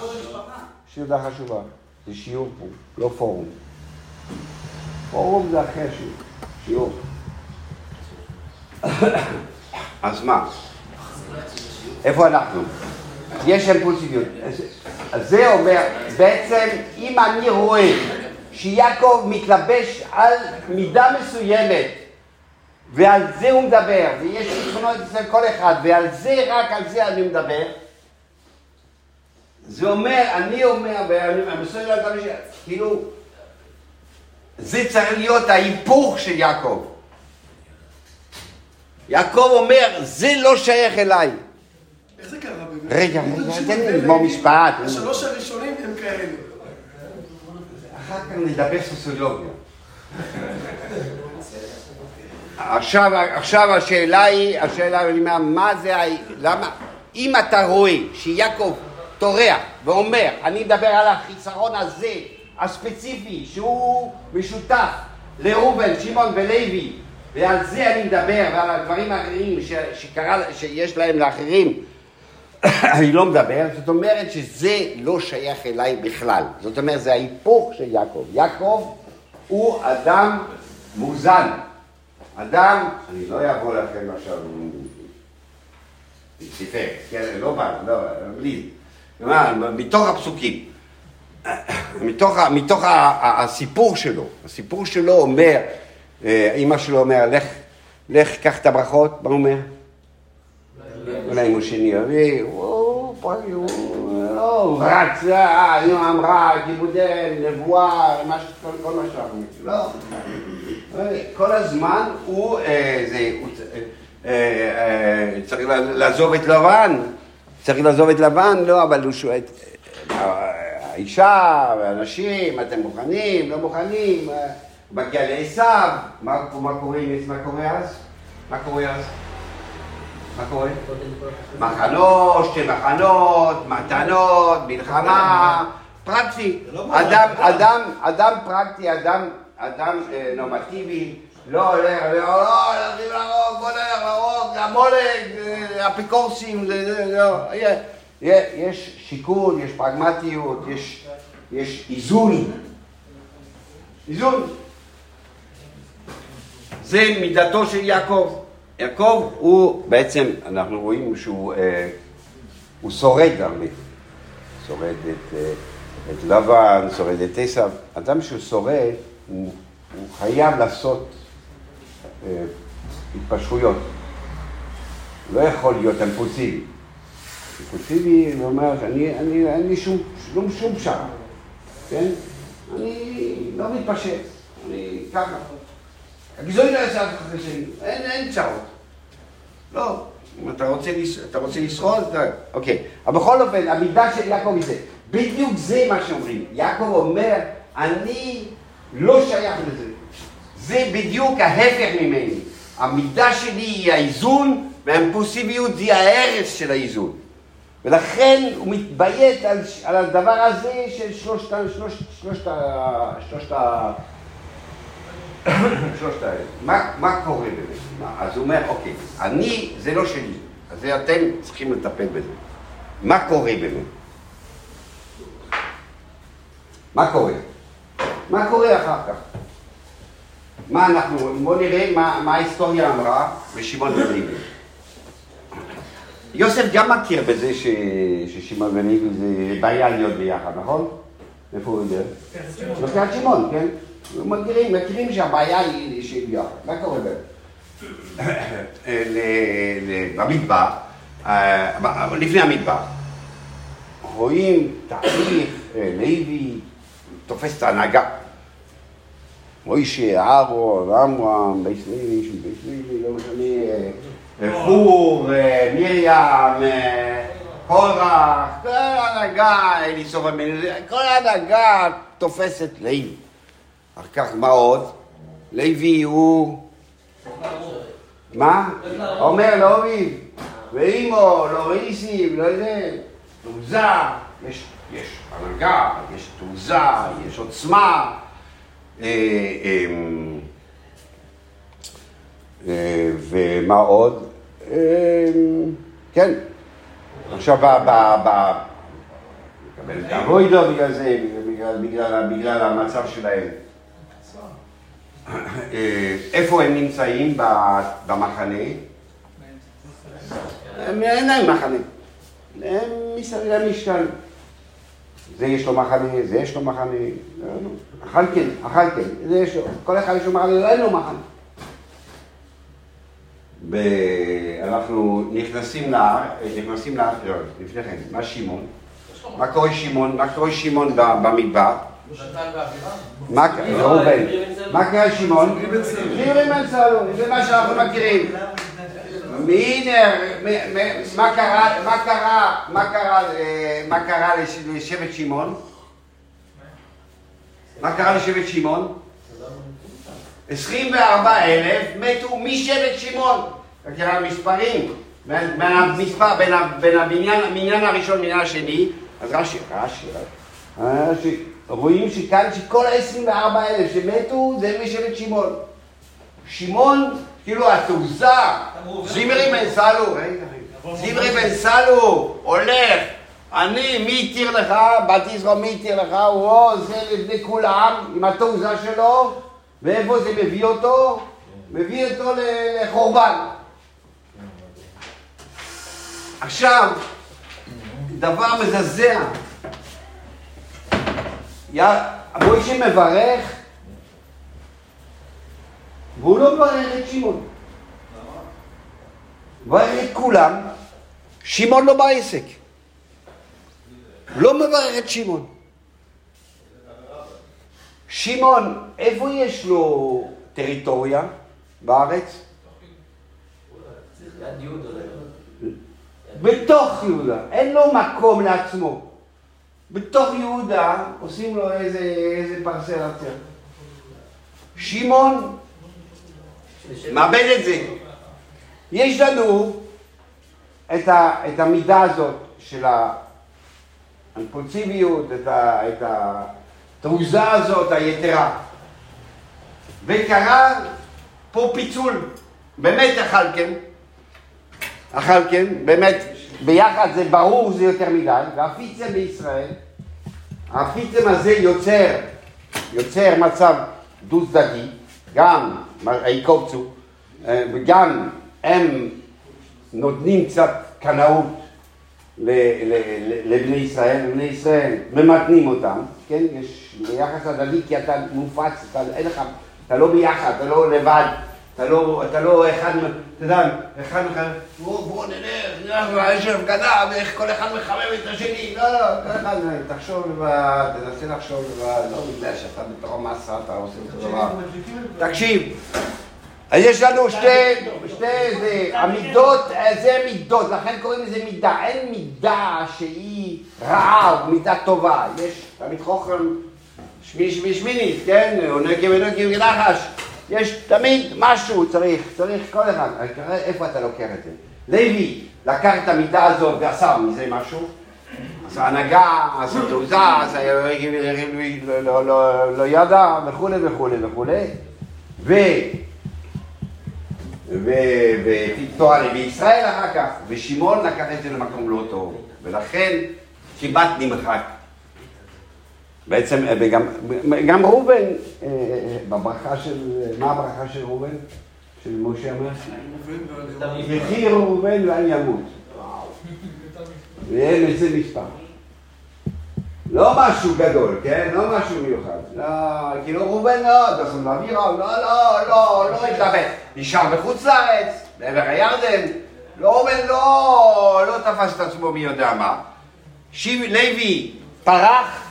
יש לי הודעה חשובה. זה שיעור פה, לא פורום. פורום זה אחרי שיעור. שיעור. אז מה? איפה אנחנו? יש אימפולסיביות. אז- אז זה אומר, בעצם אם אני רואה שיעקב מתלבש על מידה מסוימת ועל זה הוא מדבר, ויש תכונות אצל כל אחד, ועל זה, רק על זה אני מדבר, זה אומר, אני אומר, ואני מסוים גם ש... כאילו, זה צריך להיות ההיפוך של יעקב. יעקב אומר, זה לא שייך אליי. איך זה קרה באמת? רגע, רגע, תן לי? לגמור משפט. השלוש הראשונים הם כאלה. אחר כך נדבר סוציולוגיה. עכשיו, עכשיו השאלה היא, השאלה היא, מה- זה, למה, אם אתה רואה שיעקב טורח ואומר, אני מדבר על החיסרון הזה, הספציפי, שהוא משותף לראובן, שמעון ולוי, ועל זה אני מדבר, ועל הדברים האחרים ש, שקרה, שיש להם לאחרים, אני לא מדבר, זאת אומרת שזה לא שייך אליי בכלל. זאת אומרת, זה ההיפוך של יעקב. יעקב הוא אדם מאוזן. אדם, אני לא אבוא לכם עכשיו סיפר, כן, לא בא, לא, בלי, מתוך הפסוקים. מתוך, מתוך הסיפור שלו, הסיפור שלו אומר, אה, אימא שלו אומר, לך, לך, קח את הברכות, מה הוא אומר? אולי שני אבי, הוא לא, היא אמרה, כיבודי נבואה, כל- מה שאנחנו. לא. כל הזמן הוא, אה, אה, אה, צריך לעזוב את לבן, צריך לעזוב את לבן, לא, אבל הוא שואל, האישה והאנשים, אתם מוכנים, לא מוכנים, מגיע לעשו, מה קורה אז? מה קורה אז? מה קורה? מחנות, שתי מחנות, מתנות, מלחמה, פרקטי. אדם, אדם, אדם פרקטי, אדם, אדם אה, נורמטיבי, לא הולך, לא, לא, הולכים להרוג, בוא נלך להרוג, המולג, אה, אפיקורסים, לא. יש- שיקול, יש פרגמטיות, יש איזון. איזון. זה מידתו של יעקב. יעקב הוא בעצם, אנחנו רואים שהוא אה, הוא שורד הרבה. שורד את, אה, את לבן, שורד את עשיו. אדם שהוא שורד, הוא, הוא חייב לעשות אה, התפשרויות. לא יכול להיות אימפולסיבי. אימפולסיבי זה אומר שאני אני, אין לי שום, שום, שום פשרה, כן? אני לא מתפשר, אני ככה. הגזוי לא יעשה אף אחד שני, אין, אין פשרות. לא, אם אתה רוצה, אתה רוצה לשרוד, אתה... אוקיי. אבל בכל אופן, המידה של יעקב היא זה. בדיוק זה מה שאומרים. יעקב אומר, אני לא שייך לזה. זה בדיוק ההפך ממני. המידה שלי היא האיזון, והאימפולסיביות היא ההרס של האיזון. ולכן הוא מתביית על, על הדבר הזה של שלושת. שלושת, שלושת. שלושת ה... שלושת האלה. מה, מה קורה באמת? מה, אז הוא אומר, אוקיי, אני, זה לא שלי, אז אתם צריכים לטפל בזה. מה קורה באמת? מה קורה? מה קורה אחר כך? מה אנחנו, בואו נראה מה, מה ההיסטוריה אמרה בשמעון ולוי. יוסף גם מכיר בזה ש, ששמעון ולוי זה בעיה להיות ביחד, נכון? איפה הוא יודע? בקריאת שמעון, כן? מכירים, מכירים שהבעיה היא ביחד. מה קורה? ל- ל- במדבר, אה, לפני המדבר, רואים תהליך, אה, לוי תופס את ההנהגה. מוישה, אהרון, עמרם, בייס לוי, של בייס לוי, לא משנה, אה, פור, אה, מרים, אה, קורח, כל ההנהגה, אליסוף המנהל, כל ההנהגה תופסת לוי. אחר כך מה עוד? לוי הוא... מה? אומר לאורי, ואימו, לא ראיסי, לא יודע, תעוזה, יש, יש הנהגה, יש תעוזה, יש עוצמה. אה, אה, אה, ומה עוד? אה, כן. עכשיו, ב... מקבל את האבוידו בגלל זה, בגלל המצב שלהם. אה, איפה הם נמצאים במחנה? אין להם מחנה. הם מסביב למשכן. זה יש לו מחנה, זה יש לו מחנה. אכל כן, אכל כן. זה יש לו. כל אחד יש לו מחנה, לא, אין לו מחנה. ב- אנחנו נכנסים ל... נכנסים ל... לא, לפני כן, מה שמעון? מה קורה שמעון? מה קורה שמעון במדבר? מה ראובן, מה קרה שמעון? ריבן בן סלו, זה מה שאנחנו מכירים. מה קרה, לשבט שמעון? מה קרה לשבט שמעון? 24 אלף מתו משבט שמעון. תראה המספרים, בין בין הבניין הראשון למניין השני, אז רש"י, רש"י, רש"י, רואים שכאן שכל ה-24 אלף שמתו זה משבט שמעון. שמעון, כאילו התעוזה, זימרי בן סלו, זימרי בן סלו, הולך, אני, מי התיר לך, בת יזרעאל, מי התיר לך, הוא זה לפני כולם, עם התעוזה שלו, ואיפה זה מביא אותו? מביא אותו לחורבן. עכשיו, דבר מזעזע, מוישה מברך, והוא לא מברך את שמעון. מברך את כולם, שמעון לא בעסק. לא מברך את שמעון. שמעון, איפה יש לו טריטוריה בארץ? בתוך יהודה, אין לו מקום לעצמו. בתוך יהודה עושים לו איזה, איזה פרסלציה. שמעון מאבד את זה. יש לנו את, ה, את המידה הזאת של האימפולסיביות, את, את התעוזה הזאת היתרה. וקרה פה פיצול. באמת אכל כן. אכל כן, באמת, ביחד זה ברור זה יותר מדי, והפיצם בישראל, הפיצם הזה יוצר, יוצר מצב דו-צדדי, גם היקובצו, אה, וגם הם נותנים קצת קנאות לבני ישראל, ובני ישראל ממתנים אותם, כן? יש ביחס הדדי כי אתה מופץ, אתה, אין לך, אתה לא ביחד, אתה לא לבד, אתה לא, אתה לא אחד, אתה יודע, אחד מחמם, בוא, בוא נלך, נלך, יש הפגנה, ואיך כל אחד מחמם את השני, לא, לא, כל אחד, תחשוב לבד, תנסה לחשוב לבד, לא בגלל שאתה בתור מסה, אתה עושה אותו דבר. תקשיב, אז יש לנו שתי, שתי, זה, המידות, זה מידות, לכן קוראים לזה מידה. אין מידה שהיא רעה או מידה טובה. יש תמיד חוכם שמי שמי שמינית, כן? או נקי ונקי ונחש. יש תמיד משהו צריך, צריך כל אחד. איפה אתה לוקח את זה. לוי לקח את המידה הזאת ועשה מזה משהו. עשה הנהגה, עשה תעוזה, עשה לא- ידע וכולי וכולי וכולי. ו... ו- ותואר בישראל אחר כך, ושמעון לקח את זה למקום לא טוב, ולכן כמעט נמחק. בעצם, אה, וגם גם ראובן, אה, אה, בברכה של, מה הברכה של ראובן? של משה אומר? יחי ראובן ואל ימות. ואין לזה מספר. לא משהו גדול, כן? לא משהו מיוחד. לא, כאילו ראובן לא, דוסון לאווירה, לא, לא, לא, לא התלבט. נשאר בחוץ לארץ, בעבר הירדן. לא, ראובן לא, לא תפס את עצמו מי יודע מה. לוי פרח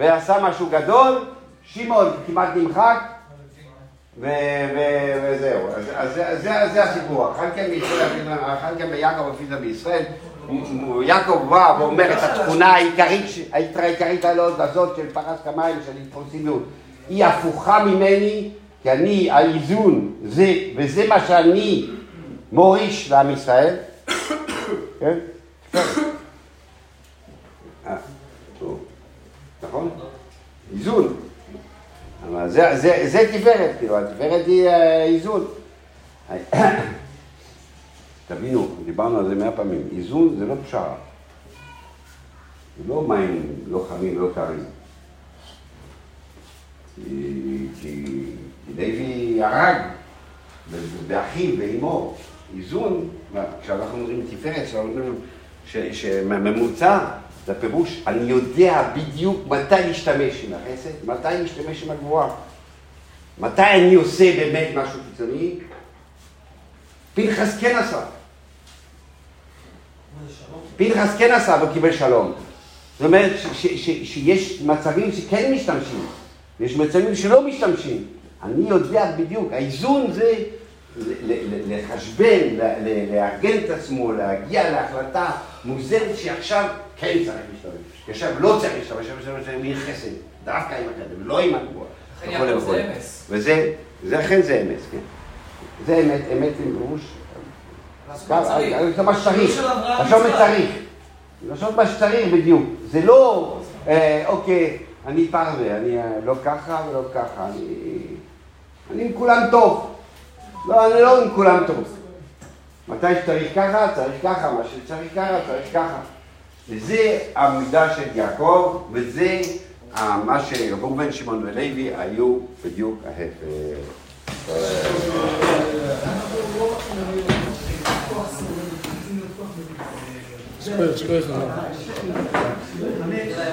ועשה משהו גדול, שמעון כמעט נמחק, וזהו. אז, זה, הסיפור. אחר כן בישראל, אחר כן ביעקב הפיזה בישראל, יעקב בא ואומר את התכונה העיקרית, הזאת של פרס כמיים, של אינפורסימיות. היא הפוכה ממני, כי אני, האיזון, זה, וזה מה שאני מוריש לעם ישראל. כן? אה, טוב. נכון? איזון. אבל זה, זה, זה תפארת, כאילו, התפארת היא אה, איזון. תבינו, דיברנו על זה מאה פעמים, איזון זה לא פשרה. זה לא מים לא חמים, לא קרים. כי, לוי הרג באחיו ואימו. איזון, כשאנחנו אומרים תפארת, כשאנחנו אומרים שממוצע, זה פירוש, אני יודע בדיוק מתי להשתמש עם החסד, מתי להשתמש עם הגבוהה. מתי אני עושה באמת משהו קיצוני? פנחס כן עשה. פנחס כן עשה וקיבל שלום. זאת אומרת שיש מצבים שכן משתמשים, ויש מצבים שלא משתמשים. אני יודע בדיוק, האיזון זה לחשבן, לארגן את עצמו, להגיע להחלטה מוזרת שעכשיו כן צריך להשתמש, עכשיו לא צריך להשתמש, עכשיו צריך להשתמש חסד, דווקא עם הקדם, לא עם הגבוה. וזה, זה אכן זה אמס, כן. זה אמת, אמת עם פירוש. זה מה שצריך, לעשות מה. שצריך. לעשות מה שצריך בדיוק. זה לא, אה, אוקיי, אני פרווה, אני אה, לא ככה ולא ככה, אני עם כולם טוב. לא, אני לא עם כולם טוב. מתי שצריך ככה, צריך ככה, מה שצריך ככה, צריך ככה. וזה המידה של יעקב, וזה אה, מה שראובן, שמעון ולוי היו בדיוק ההפך.